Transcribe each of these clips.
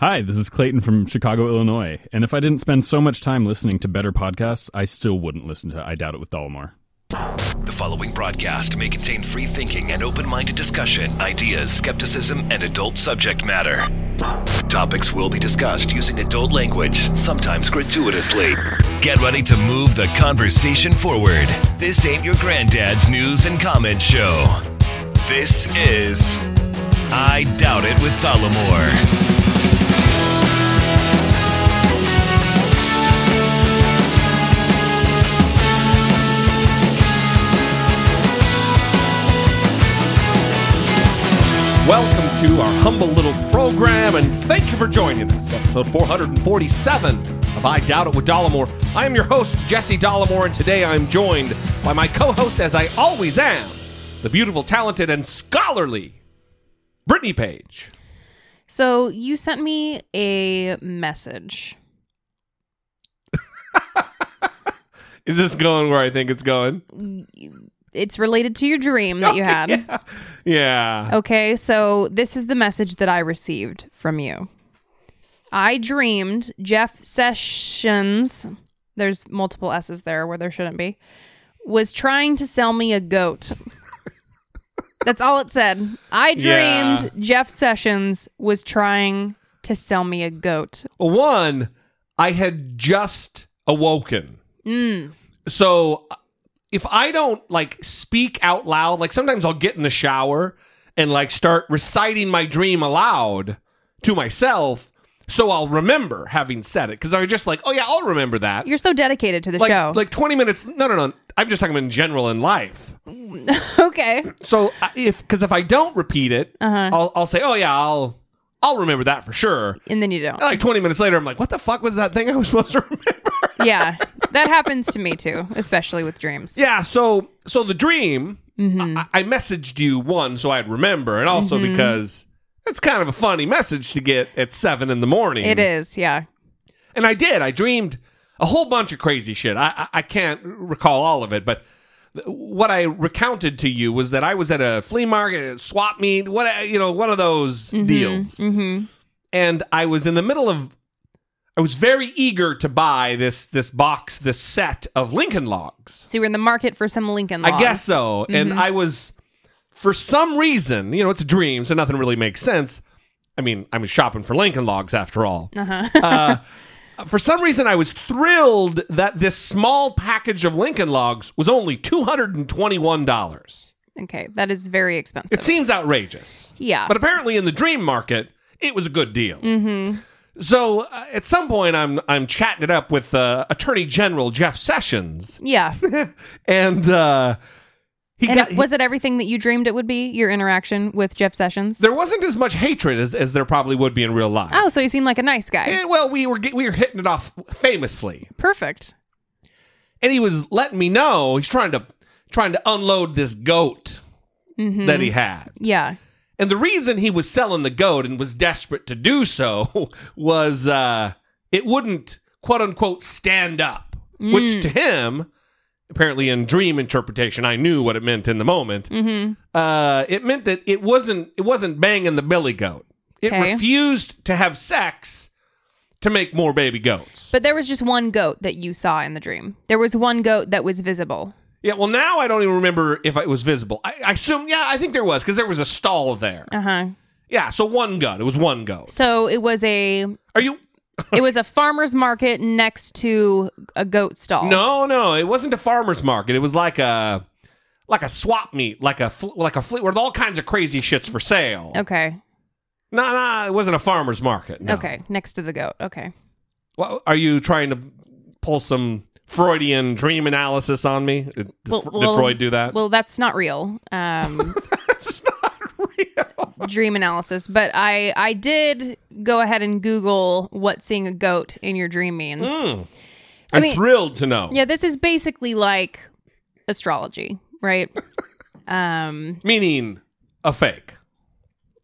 Hi, this is Clayton from Chicago, Illinois. And if I didn't spend so much time listening to better podcasts, I still wouldn't listen to I Doubt It with Dollamore. The following broadcast may contain free thinking and open minded discussion, ideas, skepticism, and adult subject matter. Topics will be discussed using adult language, sometimes gratuitously. Get ready to move the conversation forward. This ain't your granddad's news and comment show. This is I Doubt It with Dollamore. Welcome to our humble little program, and thank you for joining us. Episode 447 of I Doubt It with Dollamore. I am your host, Jesse Dollamore, and today I'm joined by my co host, as I always am, the beautiful, talented, and scholarly Brittany Page. So you sent me a message. Is this going where I think it's going? It's related to your dream that you had. Yeah. yeah. Okay, so this is the message that I received from you. I dreamed Jeff Sessions, there's multiple S's there where there shouldn't be, was trying to sell me a goat. That's all it said. I dreamed Yeah. Jeff Sessions was trying to sell me a goat. One, I had just awoken. Mm. So if I don't like speak out loud, like sometimes I'll get in the shower and like start reciting my dream aloud to myself. So I'll remember having said it because I'm just like, oh yeah, I'll remember that. You're so dedicated to the like, show. like 20 minutes. No, no, no. I'm just talking about in general in life. okay. So if because if I don't repeat it, Uh-huh. I'll I'll say, oh yeah, I'll I'll remember that for sure. And then you don't. And like 20 minutes later, I'm like, what the fuck was that thing I was supposed to remember? yeah. That happens to me too, especially with dreams. Yeah, so so the dream, Mm-hmm. I, I messaged you one so I'd remember, and also Mm-hmm. because it's kind of a funny message to get at seven in the morning. It is, yeah. and I did. I dreamed a whole bunch of crazy shit. I I, I can't recall all of it, but what I recounted to you was that I was at a flea market, a swap meet, what you know, one of those deals, Mm-hmm. and I was in the middle of. I was very eager to buy this this box, this set of Lincoln logs. So you were in the market for some Lincoln logs. I guess so. Mm-hmm. And I was, for some reason, you know, it's a dream, so nothing really makes sense. I mean, I was shopping for Lincoln Logs after all. Uh-huh. Uh, for some reason, I was thrilled that this small package of Lincoln Logs was only $221. Okay, that is very expensive. It seems outrageous. yeah. But apparently, in the dream market, it was a good deal. Mm-hmm. So uh, at some point, I'm I'm chatting it up with uh, Attorney General Jeff Sessions, yeah. and uh, he And got it, was it everything that you dreamed it would be? Your interaction with Jeff Sessions? there wasn't as much hatred as, as there probably would be in real life. oh, so he seemed like a nice guy. And, well, we were we were hitting it off famously, Perfect. and he was letting me know he's trying to trying to unload this goat Mm-hmm. that he had, Yeah. and the reason he was selling the goat and was desperate to do so was uh, it wouldn't quote unquote stand up, Mm. which to him. Apparently, in dream interpretation, I knew what it meant in the moment. Mm-hmm. Uh, it meant that it wasn't it wasn't banging the billy goat. It Okay. refused to have sex to make more baby goats. But there was just one goat that you saw in the dream. There was one goat that was visible. yeah, well, now I don't even remember if it was visible. I, I assume, yeah, I think there was because there was a stall there. Uh huh. Yeah, so one goat. It was one goat. So it was a Are you? it was a farmer's market next to a goat stall. No, no, it wasn't a farmer's market. It was like a like a swap meet, like a fl- like a fleet with all kinds of crazy shits for sale. Okay. No, no, it wasn't a farmer's market. no. Okay. Next to the goat. Okay. Well, are you trying to pull some Freudian dream analysis on me? Did, Well- did well- Freud do that? Well, that's not real. Um, It's not real. Dream analysis, but I I did go ahead and Google what seeing a goat in your dream means. Mm. I'm mean- thrilled to know. Yeah, this is basically like astrology, right? um, Meaning a fake.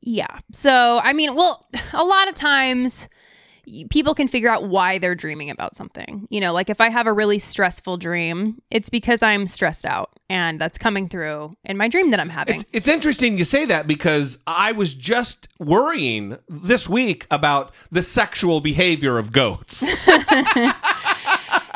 yeah. So, I mean, well, a lot of times people can figure out why they're dreaming about something. You know, like if I have a really stressful dream, it's because I'm stressed out and that's coming through in my dream that I'm having. It's, it's interesting you say that because I was just worrying this week about the sexual behavior of goats.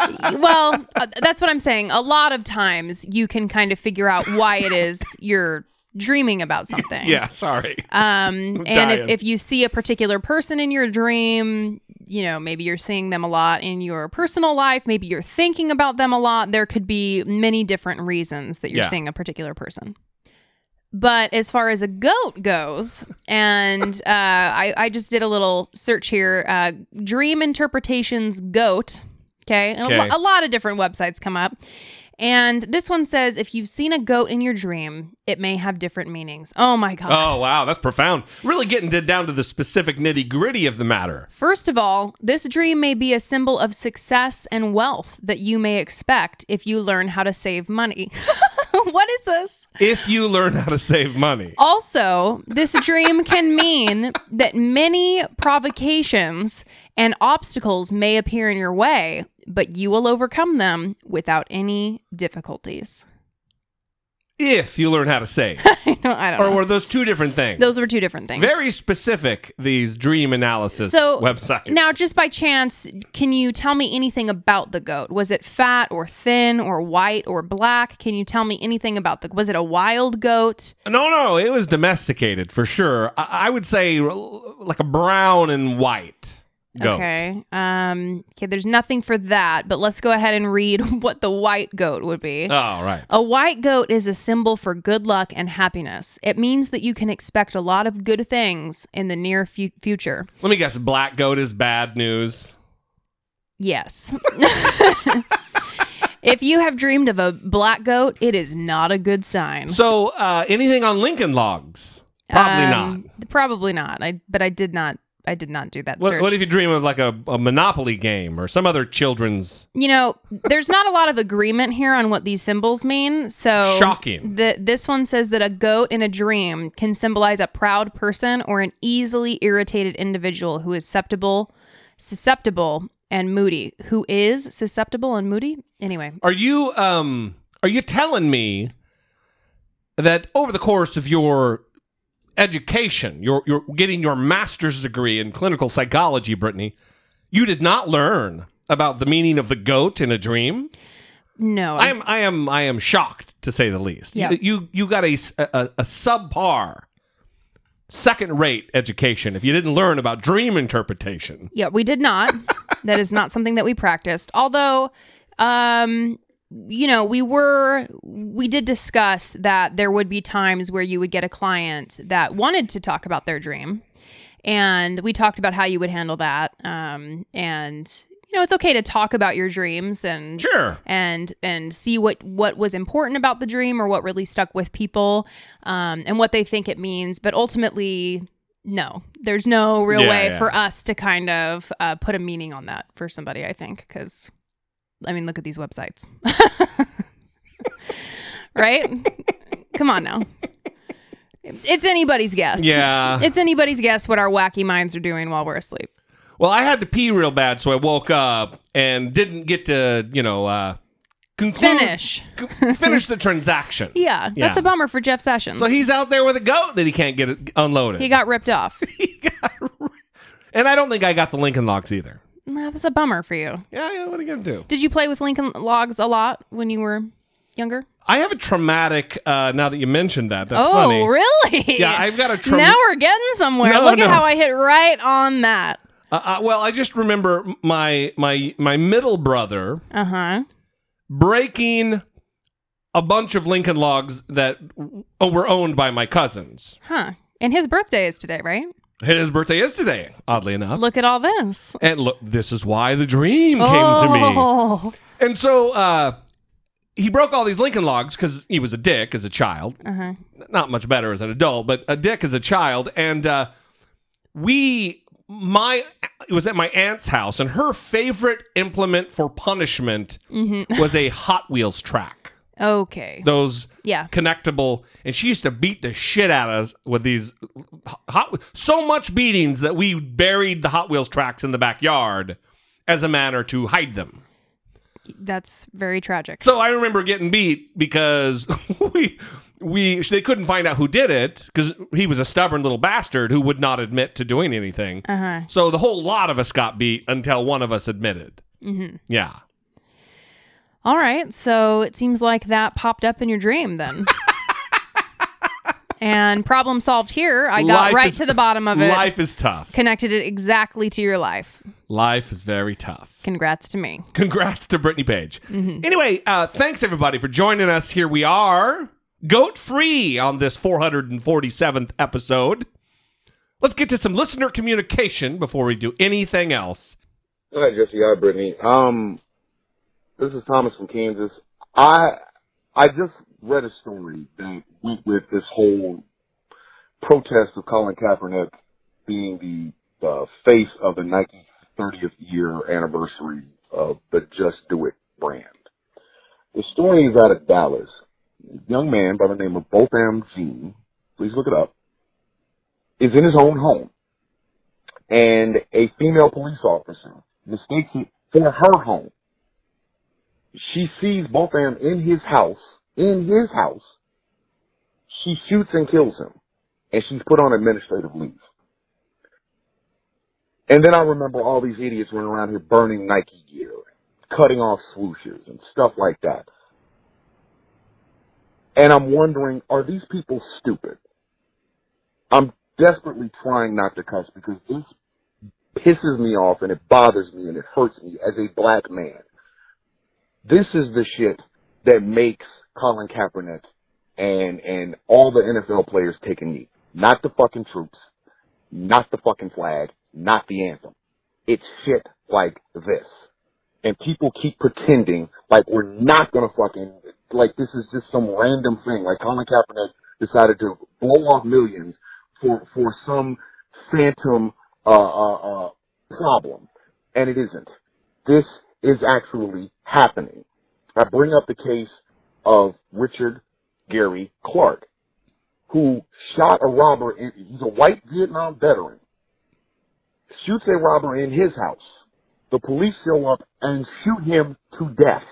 well, uh, that's what I'm saying. A lot of times you can kind of figure out why it is you're dreaming about something. yeah, sorry. Um, and if, if you see a particular person in your dream, you know, maybe you're seeing them a lot in your personal life, maybe you're thinking about them a lot. There could be many different reasons that you're Yeah. seeing a particular person. But as far as a goat goes, and uh, I, I just did a little search here uh, Dream Interpretations Goat. Okay. And a, lo- Okay. a lot of different websites come up. And this one says if you've seen a goat in your dream, it may have different meanings. Oh my God. Oh, wow, that's profound. Really getting to, down to the specific nitty gritty of the matter. First of all, this dream may be a symbol of success and wealth that you may expect if you learn how to save money. what is this? If you learn how to save money. Also, this dream can mean that many provocations and obstacles may appear in your way, but you will overcome them without any difficulties. If you learn how to save. I don't, I don't or know. were those two different things? Those were two different things. Very specific, these dream analysis so websites. now just by chance can you tell me anything about the goat was it fat or thin or white or black can you tell me anything about the was it a wild goat No, no, it was domesticated for sure. I, I would say like a brown and white goat. okay um okay there's nothing for that but let's go ahead and read what the white goat would be Oh, right. a white goat is a symbol for good luck and happiness. It means that you can expect a lot of good things in the near fu- future. Let me guess. Black goat is bad news. Yes. if you have dreamed of a black goat, it is not a good sign. So, uh, anything on Lincoln Logs? Probably Um, not. Probably not. I but I did not I did not do that What, search. what if you dream of like a, a Monopoly game or some other children's? you know, there's not a lot of agreement here on what these symbols mean. So Shocking. The, this one says that a goat in a dream can symbolize a proud person or an easily irritated individual who is susceptible, susceptible and moody. Who is susceptible and moody? Anyway, Are you um are you telling me that over the course of your education, your you're getting your master's degree in clinical psychology, Brittany, you did not learn about the meaning of the goat in a dream? no. I am I am I am shocked to say the least. Yeah. You, you you got a subpar second rate education if you didn't learn about dream interpretation. Yeah, we did not. that is not something that we practiced. Although, um, you know, we were, we did discuss that there would be times where you would get a client that wanted to talk about their dream. And we talked about how you would handle that. Um, and, you know, it's okay to talk about your dreams and Sure. and and see what what was important about the dream or what really stuck with people um, and what they think it means but ultimately no there's no real Yeah, way yeah. for us to kind of uh, put a meaning on that for somebody i think because i mean look at these websites. Right? Come on now. It's anybody's guess. Yeah. it's anybody's guess what our wacky minds are doing while we're asleep. Well, I had to pee real bad, so I woke up and didn't get to, you know, uh, conclude, finish. C- finish the transaction. yeah, that's a bummer for jeff sessions. So he's out there with a goat that he can't get it unloaded. he got ripped off. He got- and I don't think I got the Lincoln Logs either. Nah, that's a bummer for you. Yeah, yeah, what are you to do? Did you play with Lincoln Logs a lot when you were younger? I have a traumatic, uh, now that you mentioned that. That's oh, funny. really? Yeah, I've got a tra- now we're getting somewhere. No, Look no. at how I hit right on that. Uh, uh, well, I just remember my my my middle brother Uh huh. breaking a bunch of Lincoln Logs that were owned by my cousins. Huh. And his birthday is today, right? His birthday is today, oddly enough. Look at all this. And look, this is why the dream came to me. Oh. And so uh, he broke all these Lincoln Logs because he was a dick as a child. Uh-huh. Not much better as an adult, but a dick as a child. And uh, we, my, it was at my aunt's house, and her favorite implement for punishment Mm-hmm. was a Hot Wheels track. Okay. Those Yeah. connectable, and she used to beat the shit out of us with these hot, so much beatings that we buried the Hot Wheels tracks in the backyard as a manner to hide them. That's very tragic. So I remember getting beat because we we they couldn't find out who did it because he was a stubborn little bastard who would not admit to doing anything. Uh-huh. So the whole lot of us got beat until one of us admitted. Mm-hmm. Yeah. All right. So it seems like that popped up in your dream then. and problem solved here. I got Life right is- to the bottom of it. Life is tough. Connected it exactly to your life. Life is very tough. Congrats to me. Congrats to Brittany Page. Anyway, uh, thanks everybody for joining us. Here we are, goat free on this 447th episode. Let's get to some listener communication before we do anything else. Hi, Jesse. Hi, Brittany. Um, this is Thomas from Kansas. I I just read a story that went with this whole protest of Colin Kaepernick being the uh, face of the Nike 30th year anniversary of the Just Do It brand. The story is out of Dallas. A young man by the name of Botham Jean, please look it up, is in his own home. And a female police officer mistakes it for her home. She sees Botham in his house, in his house. She shoots and kills him. And she's put on administrative leave. And then I remember all these idiots running around here burning Nike gear, cutting off swooshes and stuff like that. And I'm wondering, are these people stupid? I'm desperately trying not to cuss because this pisses me off and it bothers me and it hurts me as a black man. This is the shit that makes Colin Kaepernick and and all the NFL players take a knee. Not the fucking troops, not the fucking flag, not the anthem. It's shit like this. And people keep pretending like we're not gonna fucking like this is just some random thing. Like Colin Kaepernick decided to blow off millions for for some phantom uh, uh, uh, problem, and it isn't. This is actually happening. I bring up the case of Richard Gary Clark, who shot a robber. In, he's a white Vietnam veteran. Shoots a robber in his house. The police show up and shoot him to death.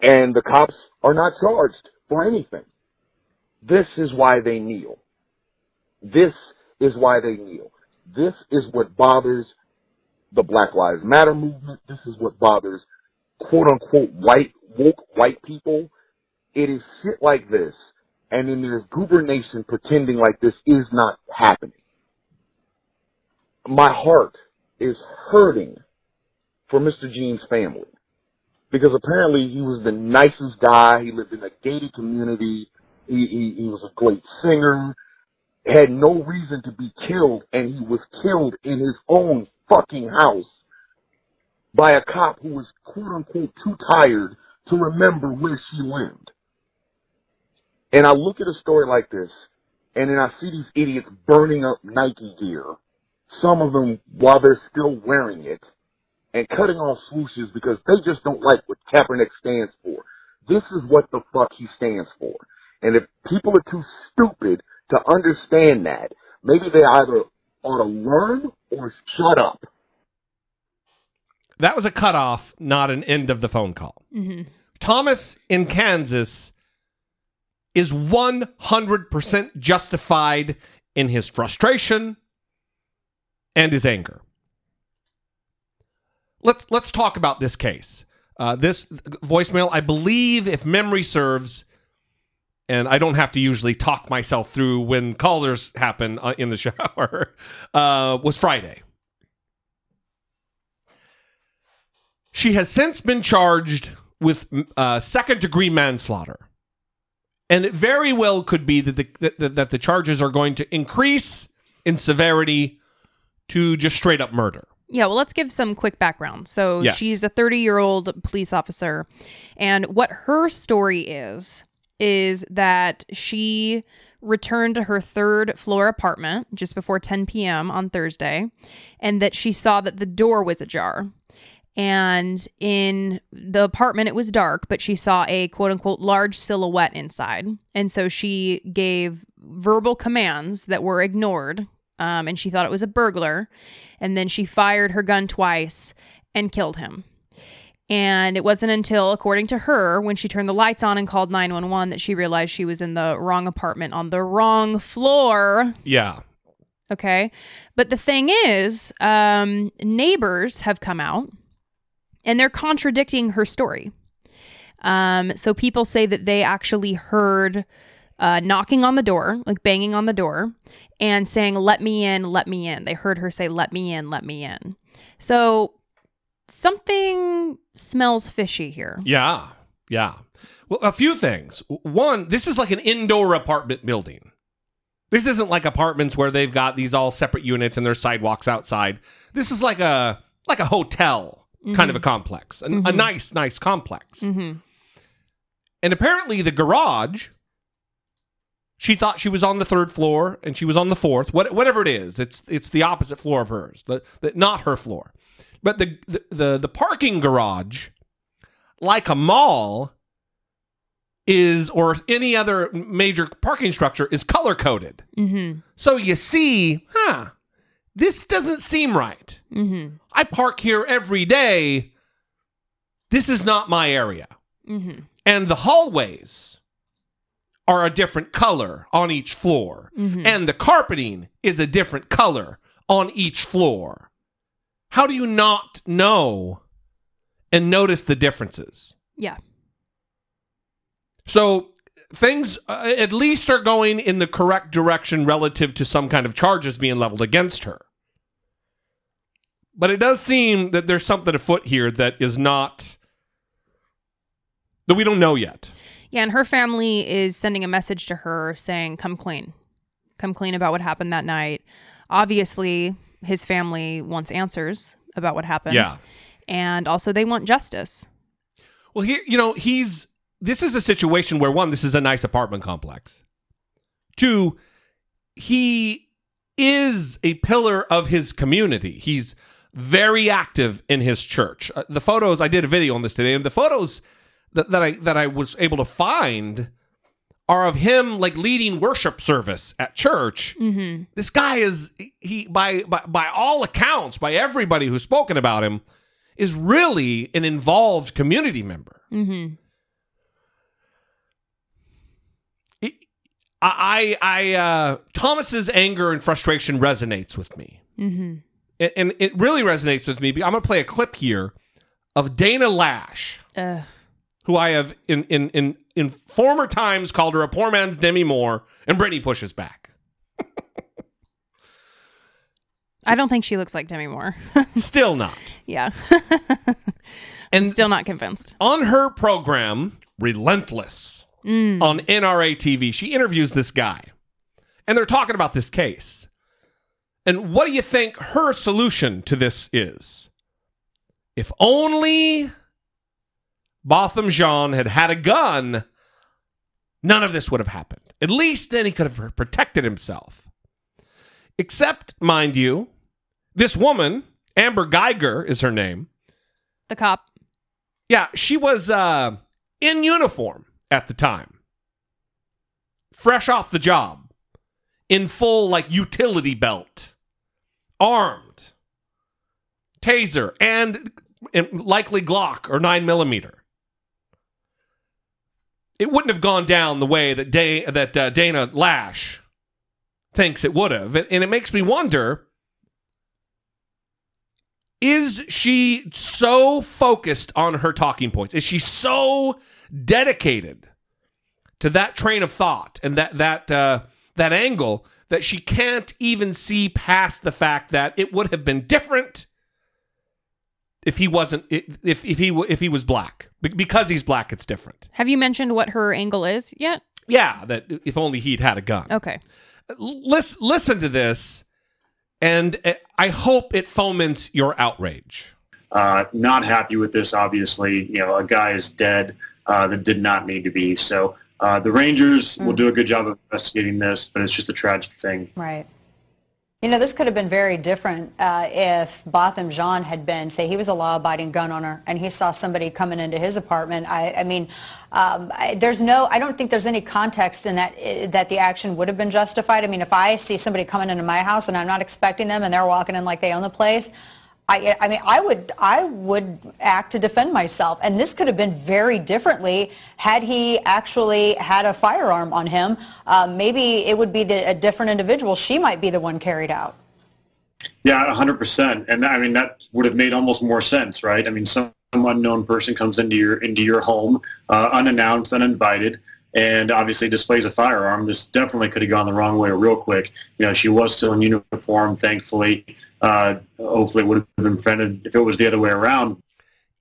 And the cops are not charged for anything. This is why they kneel. This is why they kneel. This is what bothers the Black Lives Matter movement. This is what bothers quote unquote white, woke white people. It is shit like this. And then there's Goober Nation pretending like this is not happening. My heart is hurting for Mr. Jean's family. Because apparently he was the nicest guy. He lived in a gated community. He, he, he was a great singer had no reason to be killed, and he was killed in his own fucking house by a cop who was quote unquote too tired to remember where she lived. And I look at a story like this, and then I see these idiots burning up Nike gear, some of them while they're still wearing it, and cutting off swooshes because they just don't like what Kaepernick stands for. This is what the fuck he stands for. And if people are too stupid to understand that, maybe they either ought to learn or shut up. That was a cutoff, not an end of the phone call. Thomas in Kansas is 100% justified in his frustration and his anger. Let's let's talk about this case. Uh, this voicemail, I believe, if memory serves, and I don't have to usually talk myself through when callers happen uh, in the shower, uh, was Friday. She has since been charged with uh, second degree manslaughter. And it very well could be that the, that, that the charges are going to increase in severity to just straight up murder. Yeah, well, let's give some quick background. So Yes. she's a 30 year old police officer. And what her story is, is that she returned to her third floor apartment just before 10 p.m. on Thursday, and that she saw that the door was ajar. And in the apartment, it was dark, but she saw a quote unquote large silhouette inside. And so she gave verbal commands that were ignored. Um, and she thought it was a burglar. And then she fired her gun twice and killed him. And it wasn't until, according to her, when she turned the lights on and called 911 that she realized she was in the wrong apartment on the wrong floor. Yeah. Okay. But the thing is, um, neighbors have come out and they're contradicting her story. Um, so people say that they actually heard uh, knocking on the door, like banging on the door, and saying, Let me in, let me in. They heard her say, Let me in, let me in. So something smells fishy here. Yeah. Yeah. Well, a few things. One, this is like an indoor apartment building. This isn't like apartments where they've got these all separate units and there's sidewalks outside. This is like a like a hotel kind of a complex, a, a nice, nice complex. Mm-hmm. And apparently, the garage. She thought she was on the third floor, and she was on the fourth. What, whatever it is, it's it's the opposite floor of hers, the, the, not her floor. But the, the the the parking garage, like a mall, is or any other major parking structure is color coded. Mm-hmm. So you see, huh? This doesn't seem right. Mm-hmm. I park here every day. This is not my area. Mm-hmm. And the hallways are a different color on each floor. Mhm. And the carpeting is a different color on each floor. How do you not know and notice the differences? Yeah. So things uh, at least are going in the correct direction relative to some kind of charges being leveled against her. But it does seem that there's something afoot here that is not that we don't know yet. Yeah, and her family is sending a message to her saying, "Come clean, come clean about what happened that night." Obviously, his family wants answers about what happened. Yeah. and also they want justice. Well, here, you know, he's this is a situation where one, this is a nice apartment complex. Two, he is a pillar of his community. He's very active in his church. Uh, the photos I did a video on this today, and the photos that, that I that I was able to find are of him like leading worship service at church. Mm-hmm. This guy is he by by by all accounts, by everybody who's spoken about him, is really an involved community member. Mm-hmm. I, I, I uh, Thomas's anger and frustration resonates with me, Mm-hmm. and, and it really resonates with me. I'm going to play a clip here of Dana Loesch, who I have in in in in former times called her a poor man's Demi Moore, and Brittany pushes back. I don't think she looks like Demi Moore. Still not. yeah, And still not convinced. on her program, Relentless, mm. on NRA TV, she interviews this guy. And they're talking about this case. And what do you think her solution to this is? If only Botham Jean had had a gun, none of this would have happened. At least then he could have protected himself. Except, mind you, this woman, Amber Guyger is her name. The cop. Yeah, she was uh, in uniform at the time, fresh off the job, in full like utility belt, armed, taser, and, and likely Glock or nine millimeter. It wouldn't have gone down the way that da- that uh, Dana Loesch thinks it would have, and, and it makes me wonder is she so focused on her talking points? Is she so dedicated to that train of thought and that that uh, that angle that she can't even see past the fact that it would have been different if he wasn't if if he if he was black because he's black it's different. Have you mentioned what her angle is yet? Yeah, that if only he'd had a gun. Okay. Listen, listen to this, and uh, I hope it foments your outrage. Uh, not happy with this, obviously. You know, a guy is dead uh, that did not need to be. So uh, the Rangers will do a good job of investigating this, but it's just a tragic thing. Right. You know, this could have been very different uh, if Botham Jean had been, say, he was a law-abiding gun owner and he saw somebody coming into his apartment. I, I mean, um, I, there's no, I don't think there's any context in that uh, that the action would have been justified. I mean, if I see somebody coming into my house and I'm not expecting them and they're walking in like they own the place, I, I mean, I would, I would act to defend myself, and this could have been very differently had he actually had a firearm on him. Uh, maybe it would be the, a different individual. She might be the one carried out. Yeah, 100%. And I mean, that would have made almost more sense, right? I mean, some unknown person comes into your into your home uh, unannounced, uninvited, and obviously displays a firearm. This definitely could have gone the wrong way real quick. You know, she was still in uniform, thankfully. Uh, hopefully, it would have been prevented if it was the other way around.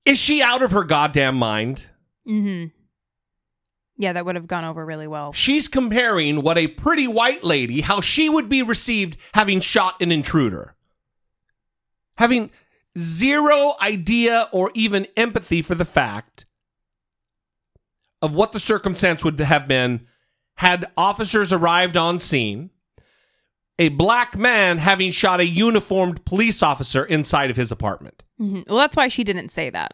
Is she out of her goddamn mind? Mm-hmm. Yeah, that would have gone over really well. She's comparing what a pretty white lady, how she would be received having shot an intruder. Having zero idea or even empathy for the fact of what the circumstance would have been had officers arrived on scene, a black man having shot a uniformed police officer inside of his apartment. hmm Well, that's why she didn't say that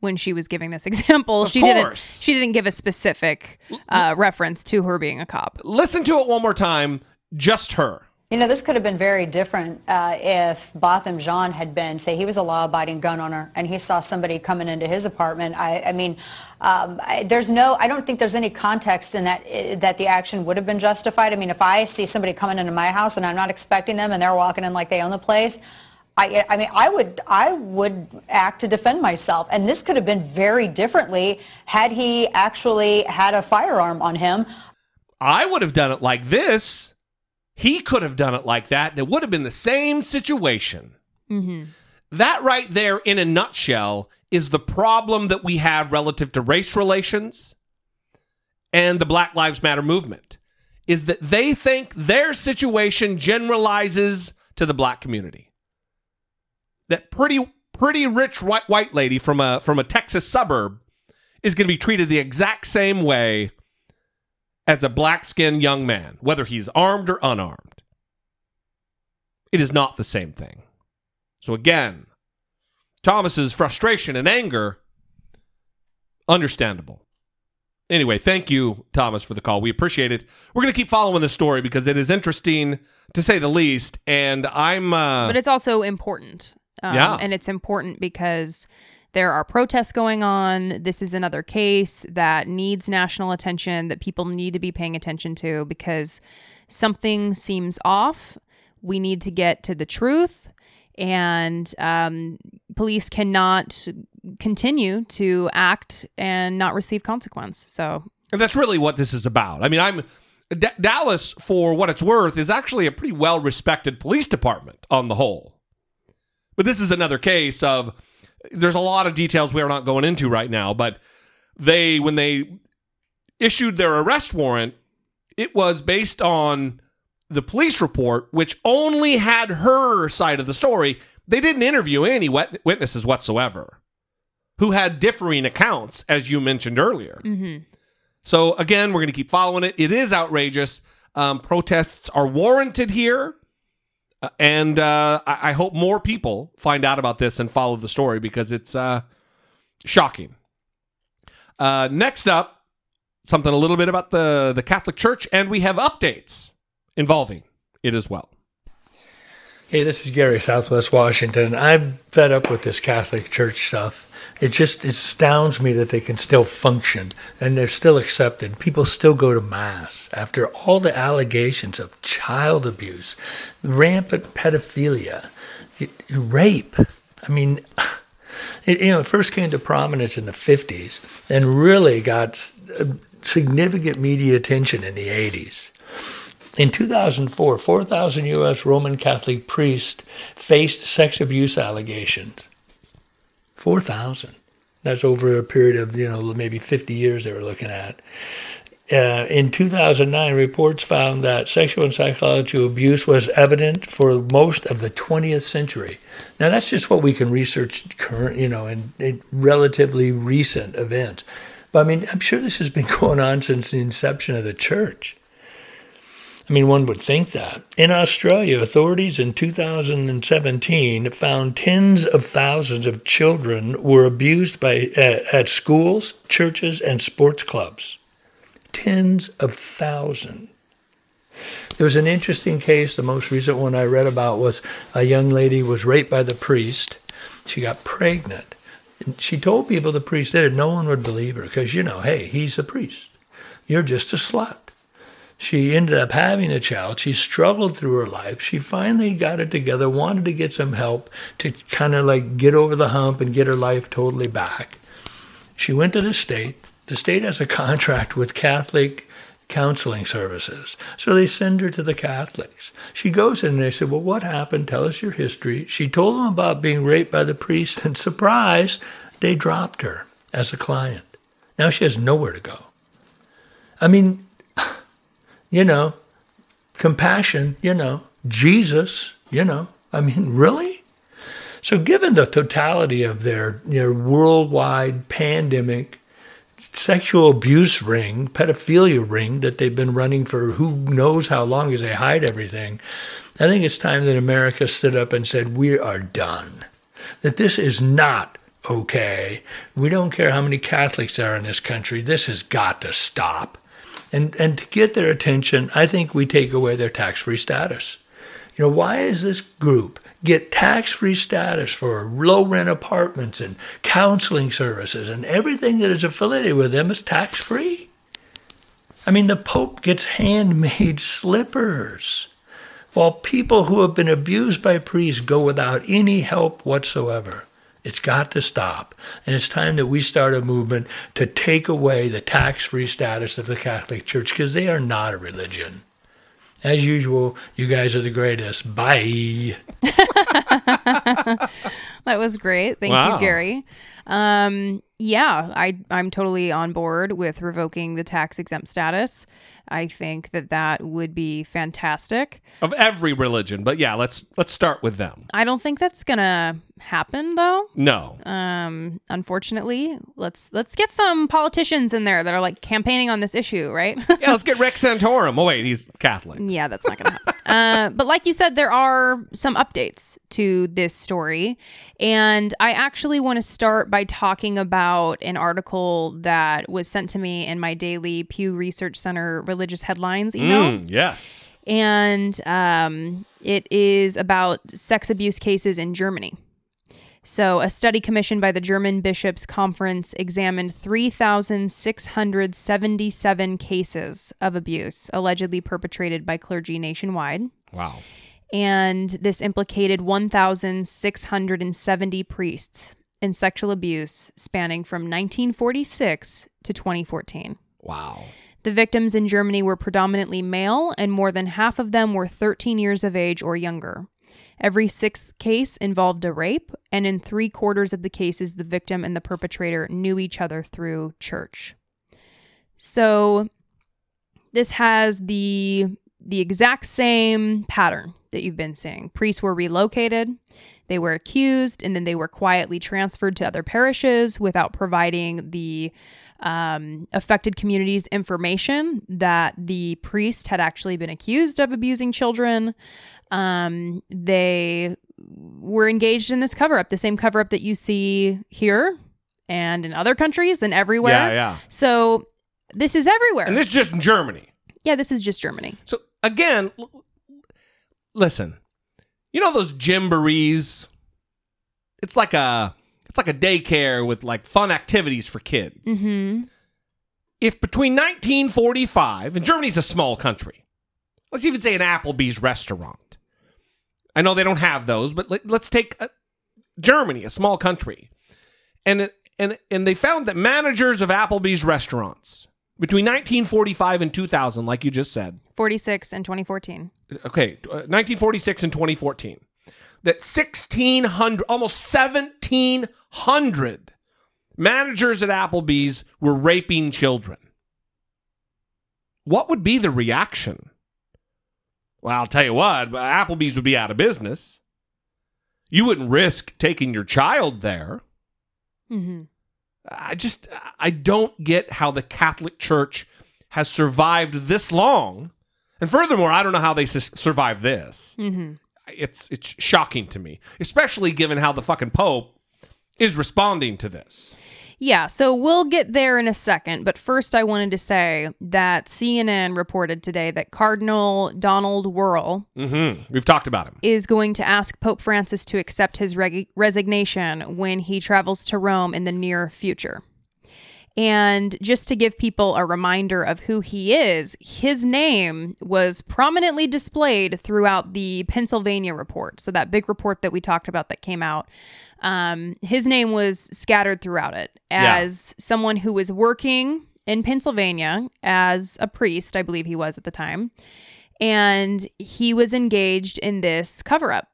when she was giving this example. Of she course. didn't. She didn't give a specific uh, reference to her being a cop. Listen to it one more time, just her. You know, this could have been very different uh, if Botham Jean had been, say, he was a law-abiding gun owner and he saw somebody coming into his apartment. I, I mean, um, I, there's no, I don't think there's any context in that uh, that the action would have been justified. I mean, if I see somebody coming into my house and I'm not expecting them and they're walking in like they own the place, I, I mean, I would, I would act to defend myself, and this could have been very differently had he actually had a firearm on him. I would have done it like this. He could have done it like that, and it would have been the same situation. Mm-hmm. That right there, in a nutshell, is the problem that we have relative to race relations and the Black Lives Matter movement. Is that they think their situation generalizes to the black community. That pretty pretty rich white white lady from a from a Texas suburb is going to be treated the exact same way as a black skinned young man, whether he's armed or unarmed. It is not the same thing. So again, Thomas's frustration and anger, understandable. Anyway, thank you, Thomas, for the call. We appreciate it. We're going to keep following this story because it is interesting to say the least. And I'm. Uh, But it's also important. Um, Yeah. And it's important because there are protests going on. This is another case that needs national attention, that people need to be paying attention to because something seems off. We need to get to the truth. And um, police cannot continue to act and not receive consequence. So, And that's really what this is about. I mean, I'm D- Dallas, for what it's worth, is actually a pretty well respected police department on the whole. But this is another case of there's a lot of details we're not going into right now, but they, when they issued their arrest warrant, it was based on the police report, which only had her side of the story. They didn't interview any wet- witnesses whatsoever who had differing accounts, as you mentioned earlier. mhm. So again, we're going to keep following it. It is outrageous. Um, protests are warranted here, Uh, and uh, I-, I hope more people find out about this and follow the story because it's uh, shocking. Uh, next up, something a little bit about the the Catholic Church, and we have updates involving it as well. Hey, this is Gary, Southwest Washington. I'm fed up with this Catholic Church stuff. It just astounds me that they can still function and they're still accepted. People still go to Mass after all the allegations of child abuse, rampant pedophilia, rape. I mean, it, you know, it first came to prominence in the 50s and really got uh, significant media attention in the 80s. In 2004, 4,000 U.S. Roman Catholic priests faced sex abuse allegations. 4,000. That's over a period of, you know, maybe 50 years they were looking at. Uh, in 2009, reports found that sexual and psychological abuse was evident for most of the 20th century. Now, that's just what we can research current, you know, in, in relatively recent events. But I mean, I'm sure this has been going on since the inception of the church. I mean, one would think that. In Australia, authorities in 2017 found tens of thousands of children were abused by uh, at schools, churches, and sports clubs. Tens of thousands. There was an interesting case. The most recent one I read about was a young lady was raped by the priest. She got pregnant. And she told people the priest did it. No one would believe her because, you know, hey, he's a priest. You're just a slut. She ended up having a child. She struggled through her life. She finally got it together, wanted to get some help to kind of like get over the hump and get her life totally back. She went to the state. The state has a contract with Catholic counseling services. So they send her to the Catholics. She goes in and they said, Well, what happened? Tell us your history. She told them about being raped by the priest, and surprise, they dropped her as a client. Now she has nowhere to go. I mean, you know, compassion, you know, Jesus, you know, I mean, really? So, given the totality of their, their worldwide pandemic sexual abuse ring, pedophilia ring that they've been running for who knows how long as they hide everything, I think it's time that America stood up and said, We are done. That this is not okay. We don't care how many Catholics there are in this country. This has got to stop. And, and to get their attention, I think we take away their tax free status. You know, why is this group get tax free status for low rent apartments and counseling services and everything that is affiliated with them is tax free? I mean, the Pope gets handmade slippers, while people who have been abused by priests go without any help whatsoever. It's got to stop. And it's time that we start a movement to take away the tax free status of the Catholic Church because they are not a religion. As usual, you guys are the greatest. Bye. that was great. Thank Wow. you, Gary. Um, yeah, I I'm totally on board with revoking the tax exempt status. I think that that would be fantastic. Of every religion, but yeah, let's let's start with them. I don't think that's gonna happen though. No. Um, unfortunately, let's let's get some politicians in there that are like campaigning on this issue, right? Yeah, let's get Rex Santorum. Oh wait, he's Catholic. Yeah, that's not going to happen. uh, but like you said, there are some updates to this story. And I actually want to start by talking about an article that was sent to me in my daily Pew Research Center religious headlines email. Mm, yes. And um, it is about sex abuse cases in Germany. So, a study commissioned by the German Bishops' Conference examined 3,677 cases of abuse allegedly perpetrated by clergy nationwide. Wow. And this implicated 1,670 priests in sexual abuse spanning from 1946 to 2014. Wow. The victims in Germany were predominantly male, and more than half of them were 13 years of age or younger. Every sixth case involved a rape, and in three quarters of the cases, the victim and the perpetrator knew each other through church. So, this has the the exact same pattern that you've been seeing. Priests were relocated, they were accused, and then they were quietly transferred to other parishes without providing the um, affected communities information that the priest had actually been accused of abusing children. Um, they were engaged in this cover up, the same cover up that you see here and in other countries and everywhere. Yeah, yeah. So this is everywhere. And this is just in Germany. yeah, this is just Germany. So again, l- listen. You know those gymborees? It's like a it's like a daycare with like fun activities for kids. Mm-hmm. If between 1945 and Germany's a small country, let's even say an Applebee's restaurant. I know they don't have those, but let, let's take uh Germany, a small country, and and and they found that managers of Applebee's restaurants between 1945 and 2000, like you just said, 46 and 2014. okay, uh, 1946 and 2014, that 1,600, almost 1,700 managers at Applebee's were raping children. What would be the reaction? Well, I'll tell you what, Applebee's would be out of business. You wouldn't risk taking your child there. Mm-hmm. I just I don't get how the Catholic Church has survived this long And furthermore, I don't know how they s- survive this. It's it's shocking to me, especially given how the fucking Pope is responding to this. Yeah, so we'll get there in a second, but first I wanted to say that CNN reported today that Cardinal Donald Wuerl hmm We've talked about him. is going to ask Pope Francis to accept his reg- resignation when he travels to Rome in the near future. And just to give people a reminder of who he is, his name was prominently displayed throughout the Pennsylvania report. So, that big report that we talked about that came out, um, his name was scattered throughout it Yeah. as someone who was working in Pennsylvania as a priest, I believe he was at the time. And he was engaged in this cover up,